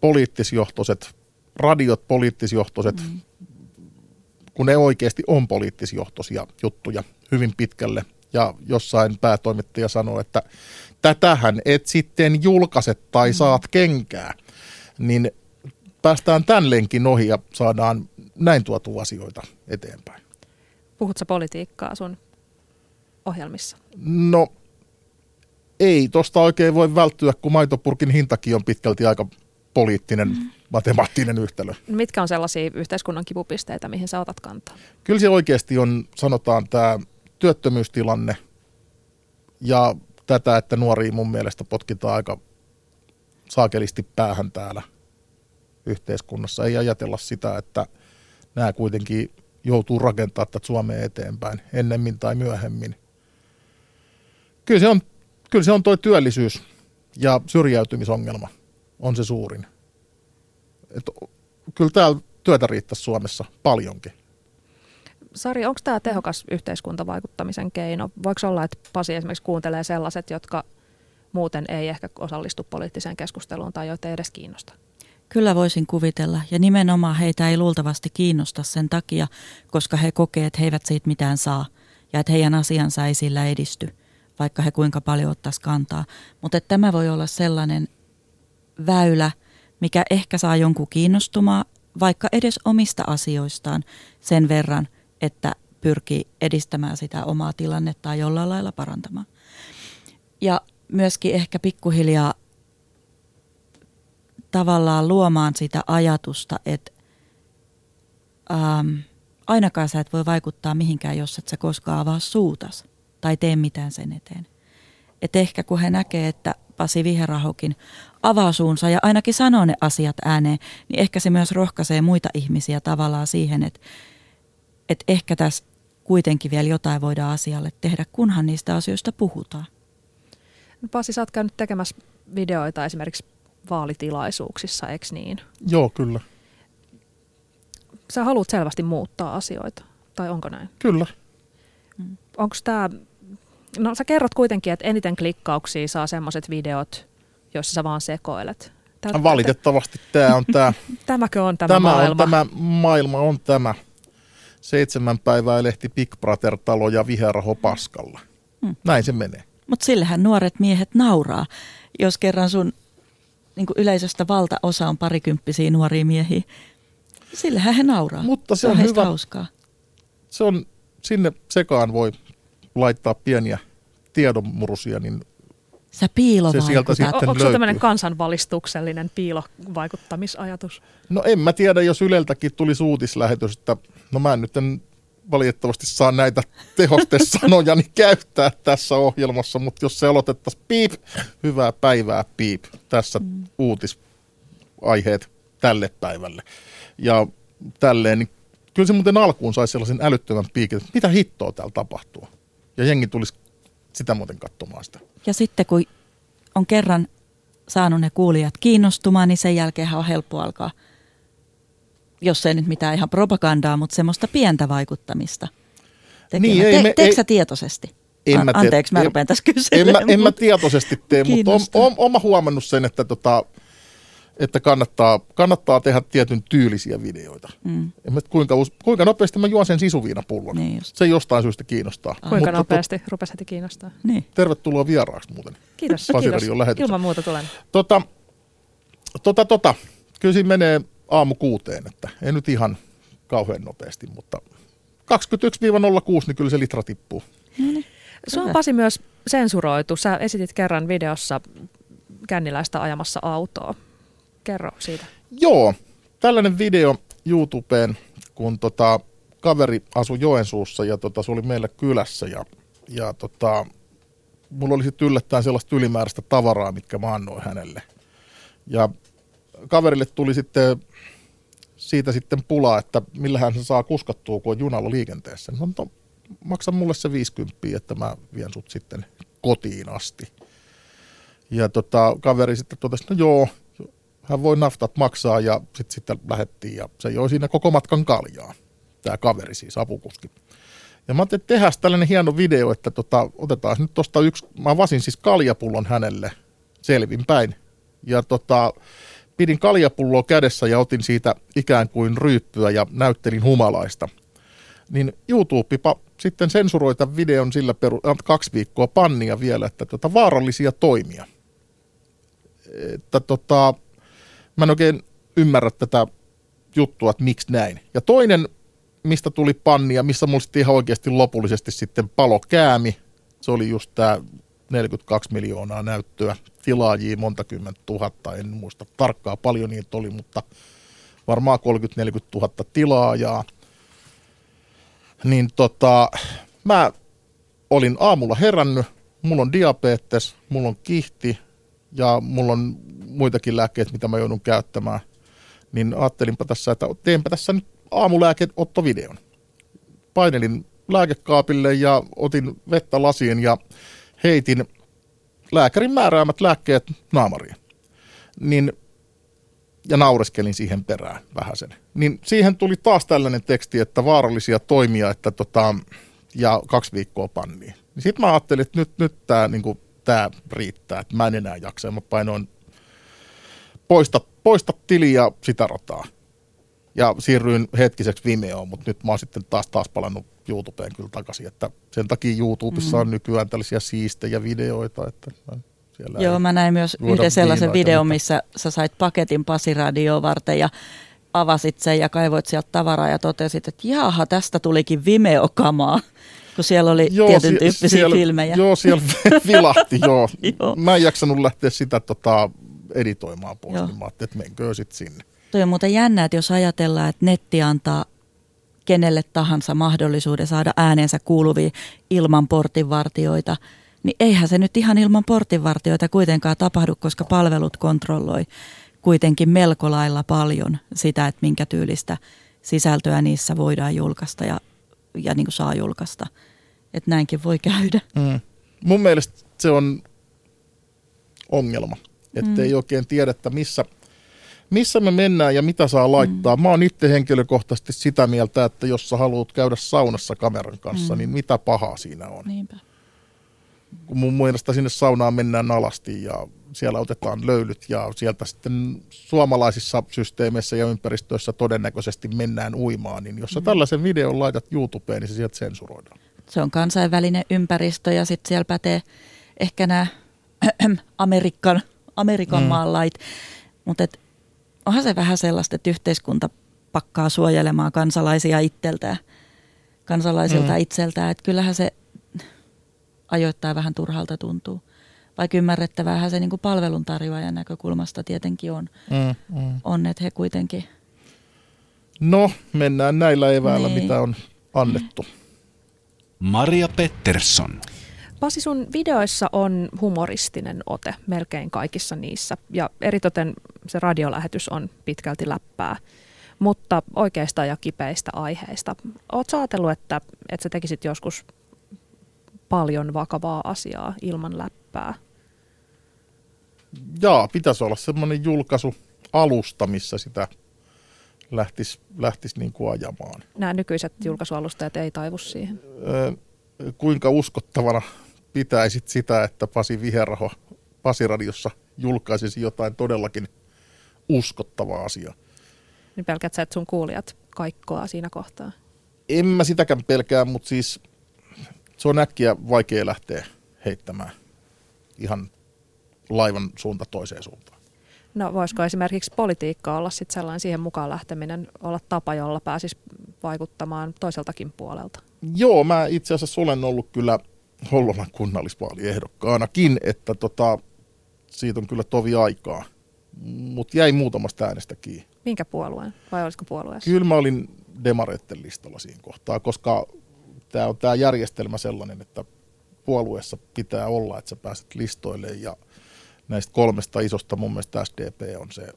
poliittisjohtoiset, radiot poliittisjohtoiset, mm. kun ne oikeasti on poliittisjohtoisia juttuja hyvin pitkälle. Ja jossain päätoimittaja sanoi, että tätähän et sitten julkaise tai mm. saat kenkää, niin päästään tämän lenkin ohi ja saadaan näin tuotu asioita eteenpäin. Puhutko politiikkaa sun ohjelmissa? No ei tosta oikein voi välttyä, kun maitopurkin hintakin on pitkälti aika poliittinen, mm. matemaattinen yhtälö. Mitkä on sellaisia yhteiskunnan kipupisteitä, mihin sä otat kantaa? Kyllä se oikeasti on, sanotaan, tämä työttömyystilanne ja tätä, että nuoria mun mielestä potkitaan aika saakelisti päähän täällä yhteiskunnassa. Ei ajatella sitä, että nämä kuitenkin joutuu rakentamaan tätä Suomea eteenpäin ennemmin tai myöhemmin. Kyllä se on, kyllä se on toi työllisyys ja syrjäytymisongelma on se suurin. Et, kyllä täällä työtä riittäisi Suomessa paljonkin. Sari, onko tämä tehokas yhteiskuntavaikuttamisen keino? Voiko olla, että Pasi esimerkiksi kuuntelee sellaiset, jotka muuten ei ehkä osallistu poliittiseen keskusteluun tai joita ei edes kiinnosta? Kyllä voisin kuvitella, ja nimenomaan heitä ei luultavasti kiinnosta sen takia, koska he kokee, että he eivät siitä mitään saa, ja että heidän asiansa ei sillä edisty, vaikka he kuinka paljon ottaisi kantaa. Mutta tämä voi olla sellainen väylä, mikä ehkä saa jonkun kiinnostumaan, vaikka edes omista asioistaan sen verran – että pyrkii edistämään sitä omaa tilannetta jollain lailla parantamaan. Ja myöskin ehkä pikkuhiljaa tavallaan luomaan sitä ajatusta, että ähm, ainakaan sä et voi vaikuttaa mihinkään, jos et sä koskaan avaa suutas tai tee mitään sen eteen. Et ehkä kun he näkee, että Pasi Viherahokin avaa suunsa ja ainakin sanoo ne asiat ääneen, niin ehkä se myös rohkaisee muita ihmisiä tavallaan siihen, että että ehkä tässä kuitenkin vielä jotain voidaan asialle tehdä, kunhan niistä asioista puhutaan. No Pasi, sä oot käynyt tekemässä videoita esimerkiksi vaalitilaisuuksissa, eikö niin? Joo, kyllä. Sä haluat selvästi muuttaa asioita, tai onko näin? Kyllä. Onko tämä, no sä kerrot kuitenkin, että eniten klikkauksia saa semmoiset videot, joissa sä vaan sekoilet. Tää, Valitettavasti tämä on tämä. Tämäkö on tämä, tämä maailma? On, tämä maailma on tämä seitsemän päivää lehti Big Brother-talo ja viheraho paskalla. Hmm. Näin se menee. Mutta sillehän nuoret miehet nauraa, jos kerran sun niin yleisöstä valtaosa on parikymppisiä nuoria miehiä. Sillehän he nauraa. Mutta se, se on, on hyvä. hauskaa. Se on, sinne sekaan voi laittaa pieniä tiedonmurusia, niin Sä piilovaikutat. Se sieltä sitten Onko se tämmöinen kansanvalistuksellinen piilovaikuttamisajatus? No en mä tiedä, jos Yleltäkin tuli uutislähetys, että no mä en nyt en valitettavasti saa näitä tehostesanoja niin käyttää tässä ohjelmassa, mutta jos se aloitettaisiin piip, hyvää päivää piip, tässä mm. uutisaiheet tälle päivälle. Ja tälleen, niin kyllä se muuten alkuun sai sellaisen älyttömän piikin, että mitä hittoa täällä tapahtuu. Ja jengi tulisi sitä muuten katsomaan sitä. Ja sitten kun on kerran saanut ne kuulijat kiinnostumaan, niin sen jälkeen on helppo alkaa, jos ei nyt mitään ihan propagandaa, mutta semmoista pientä vaikuttamista. Niin, ei, Te, me, teekö ei, tietoisesti? En mä tee- Anteeksi, mä en- rupean tässä En kyselemään. mä, en mä tietoisesti tee, mutta on mä huomannut sen, että, tota, että kannattaa, kannattaa tehdä tietyn tyylisiä videoita. Mm. En kuinka, kuinka nopeasti mä juon sen sisuviinapullon. Niin just. Se jostain syystä kiinnostaa. Kuinka Mutta nopeasti rupesi heti kiinnostaa? Niin. tervetuloa vieraaksi muuten. Kiitos, Pasi kiitos. Ilman muuta tulen. Tota, tota, tota, kyllä siinä menee aamu kuuteen, että ei nyt ihan kauhean nopeasti, mutta 21-06, niin kyllä se litra tippuu. Sua on Hyvä. Pasi myös sensuroitu. Sä esitit kerran videossa känniläistä ajamassa autoa. Kerro siitä. Joo, tällainen video YouTubeen, kun tota, kaveri asui Joensuussa ja tota, se oli meillä kylässä ja, ja tota, mulla oli sitten yllättäen sellaista ylimääräistä tavaraa, mitkä mä annoin hänelle. Ja kaverille tuli sitten siitä sitten pulaa, että millähän se saa kuskattua, kun on junalla liikenteessä. No, no maksa mulle se 50, että mä vien sut sitten kotiin asti. Ja tota, kaveri sitten totesi, no joo, hän voi naftat maksaa ja sitten sitten lähettiin ja se joi siinä koko matkan kaljaa. Tämä kaveri siis, apukuski. Ja mä ajattelin, että tällainen hieno video, että tota, otetaan nyt tosta yksi, mä vasin siis kaljapullon hänelle selvinpäin. Ja tota, pidin kaljapulloa kädessä ja otin siitä ikään kuin ryyppyä ja näyttelin humalaista. Niin YouTube sitten sensuroi tämän videon sillä peru, äh, kaksi viikkoa pannia vielä, että tota, vaarallisia toimia. Että tota, mä en oikein ymmärrä tätä juttua, että miksi näin. Ja toinen, mistä tuli pannia, missä mulla sitten ihan oikeasti lopullisesti sitten palo käämi, se oli just tämä 42 miljoonaa näyttöä, tilaajia monta kymmentä tuhatta, en muista tarkkaa paljon niitä oli, mutta varmaan 30-40 000 tilaajaa. Niin tota, mä olin aamulla herännyt, mulla on diabetes, mulla on kihti ja mulla on muitakin lääkkeitä, mitä mä joudun käyttämään. Niin ajattelinpa tässä, että teenpä tässä nyt aamulääkeottovideon. Painelin lääkekaapille ja otin vettä lasiin ja heitin lääkärin määräämät lääkkeet naamariin. Niin, ja naureskelin siihen perään vähän sen. Niin siihen tuli taas tällainen teksti, että vaarallisia toimia, että tota, ja kaksi viikkoa panniin. Niin sitten mä ajattelin, että nyt, nyt tämä niinku, tää riittää, että mä en enää jaksa. Ja mä painoin poista, poista tili ja sitä rataa. Ja siirryin hetkiseksi Vimeoon, mutta nyt mä oon sitten taas, taas palannut YouTubeen kyllä takaisin. Että sen takia YouTubessa Mm. on nykyään tällaisia siistejä videoita, että siellä Joo, mä näin myös yhden sellaisen videon, missä sä sait paketin Pasiradioa varten ja avasit sen ja kaivoit sieltä tavaraa ja totesit, että jaha, tästä tulikin Vimeo-kamaa, kun siellä oli joo, tietyn tyyppisiä siellä, filmejä. Joo, siellä vilahti, joo. Joo. Mä en jaksanut lähteä sitä tota, editoimaan pois, Joo. niin mä ajattelin, että menkö sitten sinne. Toi on muuten jännä, että jos ajatellaan, että netti antaa kenelle tahansa mahdollisuuden saada äänensä kuuluviin ilman portinvartioita, niin eihän se nyt ihan ilman portinvartioita kuitenkaan tapahdu, koska palvelut kontrolloi kuitenkin melko lailla paljon sitä, että minkä tyylistä sisältöä niissä voidaan julkaista ja, ja niin kuin saa julkaista. Että näinkin voi käydä. Mm. Mun mielestä se on ongelma, että Mm. ei oikein tiedä, että missä, missä me mennään ja mitä saa laittaa. Mm. Mä oon itse henkilökohtaisesti sitä mieltä, että jos sä haluat käydä saunassa kameran kanssa, mm. Niin mitä pahaa siinä on. Niinpä. Kun mun mielestä sinne saunaan mennään alasti ja siellä otetaan löylyt ja sieltä sitten suomalaisissa systeemeissä ja ympäristöissä todennäköisesti mennään uimaan, niin jos sä tällaisen videon laitat YouTubeen, niin se sieltä sensuroidaan. se on kansainvälinen ympäristö ja sitten siellä pätee ehkä nämä Amerikan, Amerikan Mm. mm. maan lait. Mutta onhan se vähän sellaista, että yhteiskunta pakkaa suojelemaan kansalaisia itseltään, kansalaisilta mm. itseltään. Että kyllähän se ajoittain vähän turhalta tuntuu. Vaikka ymmärrettävähän se niin kuin palveluntarjoajan näkökulmasta tietenkin on, Mm, mm. on että he kuitenkin No, mennään näillä eväillä, Niin. mitä on annettu. Maria Pettersson. Pasi, sun videoissa on humoristinen ote melkein kaikissa niissä ja eritoten se radiolähetys on pitkälti läppää, mutta oikeista ja kipeistä aiheista. Oletko ajatellut, että, että sä tekisit joskus paljon vakavaa asiaa ilman läppää? Jaa, pitäisi olla semmoinen julkaisu alusta, missä sitä lähtisi, lähtisi niin kuin ajamaan. Nämä nykyiset julkaisualustajat ei taivu siihen. Kuinka uskottavana pitäisit sitä, että Pasi Viheraho Pasi-radiossa julkaisisi jotain todellakin uskottavaa asiaa? Niin pelkät sä, että sun kuulijat kaikkoa siinä kohtaa? En mä sitäkään pelkää, mutta siis se on äkkiä vaikea lähteä heittämään ihan laivan suunta toiseen suuntaan. No voisiko esimerkiksi politiikka olla sitten sellainen siihen mukaan lähteminen, olla tapa, jolla pääsisi vaikuttamaan toiseltakin puolelta? Joo, mä itse asiassa olen ollut kyllä Hollolan kunnallisvaaliehdokkanakin, että tota, siitä on kyllä tovi aikaa. Mutta jäi muutamasta äänestä kiinni. Minkä puolueen vai olisiko puolueessa? Kyllä mä olin demareitten listalla siinä kohtaa, koska tämä on tämä järjestelmä sellainen, että puolueessa pitää olla, että sä pääset listoille ja näistä kolmesta isosta mun mielestä SDP on se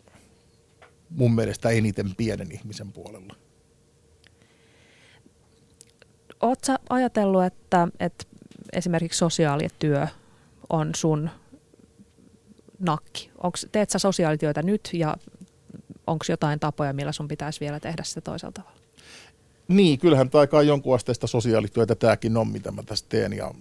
mun mielestä eniten pienen ihmisen puolella. Oletko ajatellut, että, että esimerkiksi sosiaalityö on sun nakki? Onks, teet sä sosiaalityötä nyt ja onko jotain tapoja, millä sun pitäisi vielä tehdä sitä toisella tavalla? Niin, kyllähän tämä kai jonkun asteista sosiaalityötä tämäkin on, mitä mä tässä teen. Ja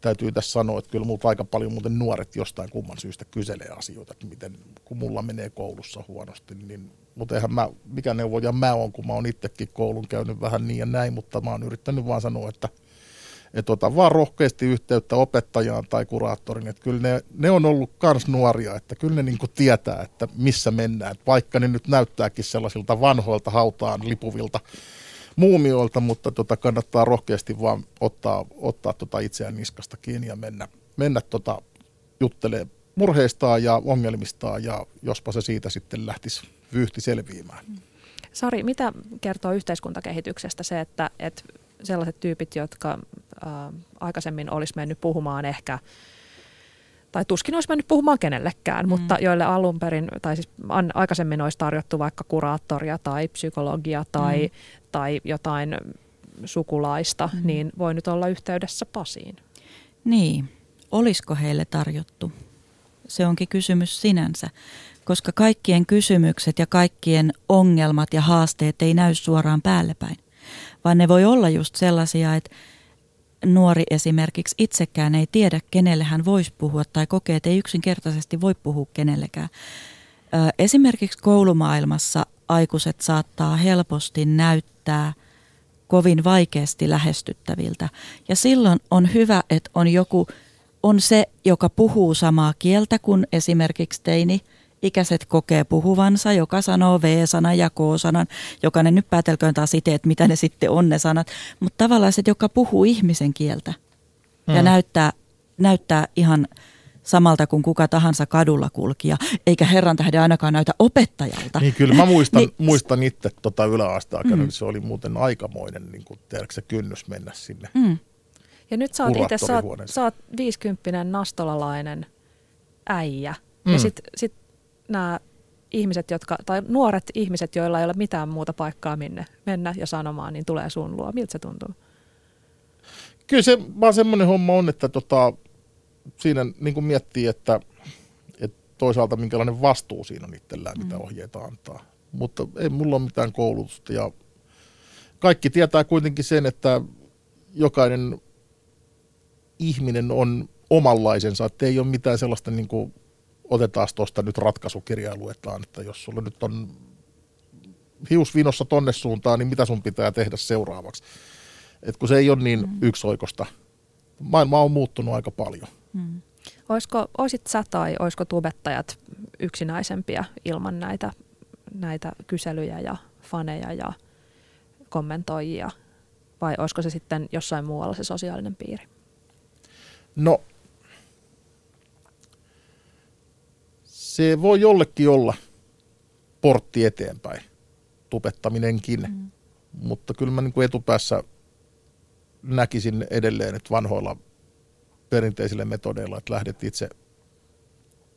täytyy tässä sanoa, että kyllä multa aika paljon muuten nuoret jostain kumman syystä kyselee asioita, että miten, kun mulla menee koulussa huonosti, niin mutta eihän mä, mikä neuvoja mä oon, kun mä oon itsekin koulun käynyt vähän niin ja näin, mutta mä oon yrittänyt vaan sanoa, että että ota vaan rohkeasti yhteyttä opettajaan tai kuraattorin, että kyllä ne, ne on ollut kans nuoria, että kyllä ne niinku tietää, että missä mennään, vaikka ne nyt näyttääkin sellaisilta vanhoilta hautaan lipuvilta muumioilta, mutta tota, kannattaa rohkeasti vaan ottaa, ottaa tota itseään niskasta kiinni ja mennä, mennä tota, juttelee murheistaan ja ongelmistaan ja jospa se siitä sitten lähtisi vyyhti selviämään. Sari, mitä kertoo yhteiskuntakehityksestä se, että, että sellaiset tyypit, jotka ää, aikaisemmin olisi mennyt puhumaan ehkä tai tuskin olisi mennyt puhumaan kenellekään, mm. mutta joille alun perin, tai siis aikaisemmin olisi tarjottu vaikka kuraattoria tai psykologia tai, mm. tai jotain sukulaista, mm. niin voi nyt olla yhteydessä Pasiin. Niin, olisiko heille tarjottu? Se onkin kysymys sinänsä, koska kaikkien kysymykset ja kaikkien ongelmat ja haasteet ei näy suoraan päälle päin, vaan ne voi olla just sellaisia, että nuori esimerkiksi itsekään ei tiedä, kenelle hän voisi puhua tai kokee, että ei yksinkertaisesti voi puhua kenellekään. Esimerkiksi koulumaailmassa aikuiset saattaa helposti näyttää kovin vaikeasti lähestyttäviltä. Ja silloin on hyvä, että on joku, on se, joka puhuu samaa kieltä kuin esimerkiksi teini – ikäiset kokee puhuvansa, joka sanoo V-sanan ja K-sanan. Jokainen nyt päätelköön taas itse, että mitä ne sitten on ne sanat. Mutta tavallaan se, joka puhuu ihmisen kieltä hmm. ja näyttää, näyttää ihan samalta kuin kuka tahansa kadulla kulkija, eikä herran tähden ainakaan näytä opettajalta. Niin kyllä mä muistan, niin, muistan itse tota yläasteaikana, mm. se oli muuten aikamoinen niin kuin, tiedätkö, se kynnys mennä sinne. Mm. Ja nyt sä oot itse, sä oot, sä oot 50 nastolalainen äijä. Mm. Ja sit, sit nämä ihmiset, jotka, tai nuoret ihmiset, joilla ei ole mitään muuta paikkaa minne mennä ja sanomaan, niin tulee sun luo. Miltä se tuntuu? Kyllä se vaan semmoinen homma on, että tota, siinä niin kuin miettii, että, että toisaalta minkälainen vastuu siinä on itsellään, mitä mm. ohjeita antaa. Mutta ei mulla ole mitään koulutusta ja kaikki tietää kuitenkin sen, että jokainen ihminen on omanlaisensa, että ei ole mitään sellaista niin kuin otetaan tuosta nyt ratkaisukirjaa luetaan, että jos sulla nyt on hius vinossa tonne suuntaan, niin mitä sun pitää tehdä seuraavaksi. Et kun se ei ole niin mm. yksioikosta. Maailma on muuttunut aika paljon. Mm. Olisiko, oisit sä tai olisiko tubettajat yksinäisempiä ilman näitä, näitä kyselyjä ja faneja ja kommentoijia? Vai olisiko se sitten jossain muualla se sosiaalinen piiri? No se voi jollekin olla portti eteenpäin, tupettaminenkin. Mm. Mutta kyllä mä niin kuin etupäässä näkisin edelleen, että vanhoilla perinteisillä metodeilla, että lähdet itse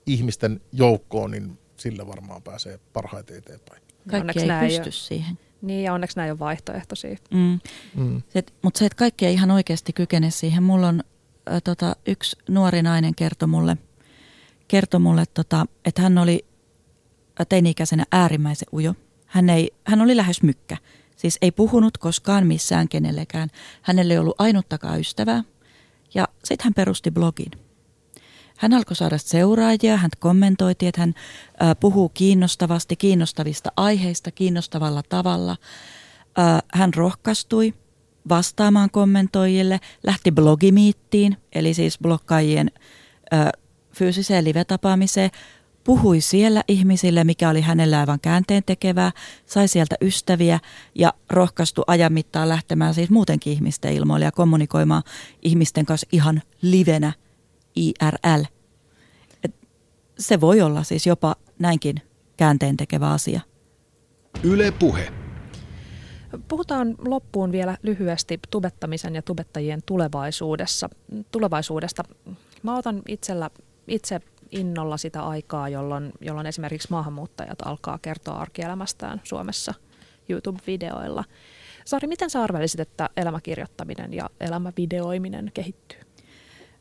ihmisten joukkoon, niin sillä varmaan pääsee parhaiten eteenpäin. Kaikki ei pysty ole. siihen. Niin, ja onneksi näin on vaihtoehtoisia. Mm. Mm. Mutta se, että kaikki ei ihan oikeasti kykene siihen. Mulla on äh, tota, yksi nuori nainen kertoi mulle – kertoi mulle, tota, että hän oli teini-ikäisenä äärimmäisen ujo. Hän, ei, hän oli lähes mykkä. Siis ei puhunut koskaan missään kenellekään. Hänelle ei ollut ainuttakaan ystävää. Ja sitten hän perusti blogin. Hän alkoi saada seuraajia, hän kommentoitiin, että hän puhuu kiinnostavasti, kiinnostavista aiheista, kiinnostavalla tavalla. Hän rohkaistui vastaamaan kommentoijille, lähti blogimiittiin, eli siis blokkaajien fyysiseen live-tapaamiseen, puhui siellä ihmisille, mikä oli hänellä aivan käänteen tekevää, sai sieltä ystäviä ja rohkaistu ajan mittaan lähtemään siis muutenkin ihmisten ilmoille ja kommunikoimaan ihmisten kanssa ihan livenä IRL. Et se voi olla siis jopa näinkin käänteen tekevä asia. Yle Puhe. Puhutaan loppuun vielä lyhyesti tubettamisen ja tubettajien tulevaisuudessa, tulevaisuudesta. Mä otan itsellä, itse innolla sitä aikaa, jolloin, jolloin esimerkiksi maahanmuuttajat alkaa kertoa arkielämästään Suomessa YouTube-videoilla. Sari, miten sä arvelisit, että elämäkirjoittaminen ja elämävideoiminen kehittyy?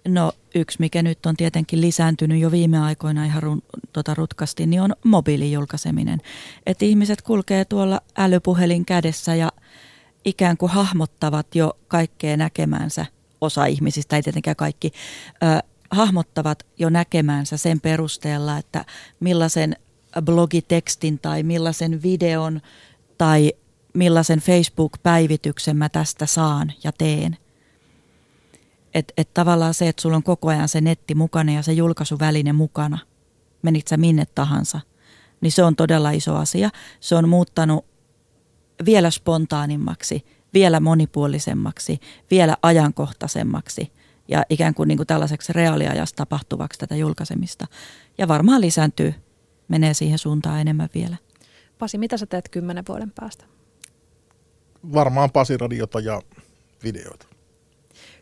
No yksi, mikä nyt on tietenkin lisääntynyt jo viime aikoina ihan run, tota rutkasti, niin on mobiilijulkaiseminen. Että ihmiset kulkee tuolla älypuhelin kädessä ja ikään kuin hahmottavat jo kaikkea näkemänsä. Osa ihmisistä, ei tietenkään kaikki, ö, hahmottavat jo näkemänsä sen perusteella, että millaisen blogitekstin tai millaisen videon tai millaisen Facebook-päivityksen mä tästä saan ja teen. Että et tavallaan se, että sulla on koko ajan se netti mukana ja se julkaisuväline mukana, menit sä minne tahansa, niin se on todella iso asia. Se on muuttanut vielä spontaanimmaksi, vielä monipuolisemmaksi, vielä ajankohtaisemmaksi ja ikään kuin, niin kuin tällaiseksi reaaliajassa tapahtuvaksi tätä julkaisemista. Ja varmaan lisääntyy, menee siihen suuntaan enemmän vielä. Pasi, mitä sä teet kymmenen vuoden päästä? Varmaan Pasi-radiota ja videoita.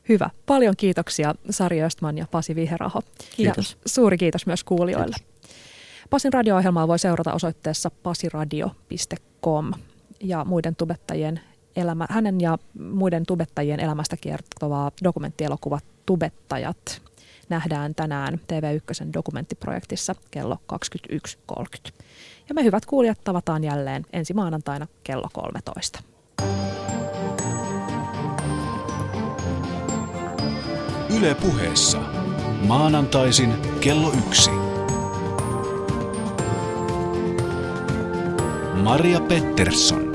Hyvä. Paljon kiitoksia Sari Östman ja Pasi Viheraho. Kiitos. Ja suuri kiitos myös kuulijoille. Kiitos. Pasin radio-ohjelmaa voi seurata osoitteessa pasiradio.com ja muiden tubettajien elämä, hänen ja muiden tubettajien elämästä kertovaa dokumenttielokuva Tubettajat nähdään tänään TV1 dokumenttiprojektissa kello 21.30. Ja me hyvät kuulijat tavataan jälleen ensi maanantaina kello 13. Yle puheessa. Maanantaisin kello yksi. Maria Pettersson.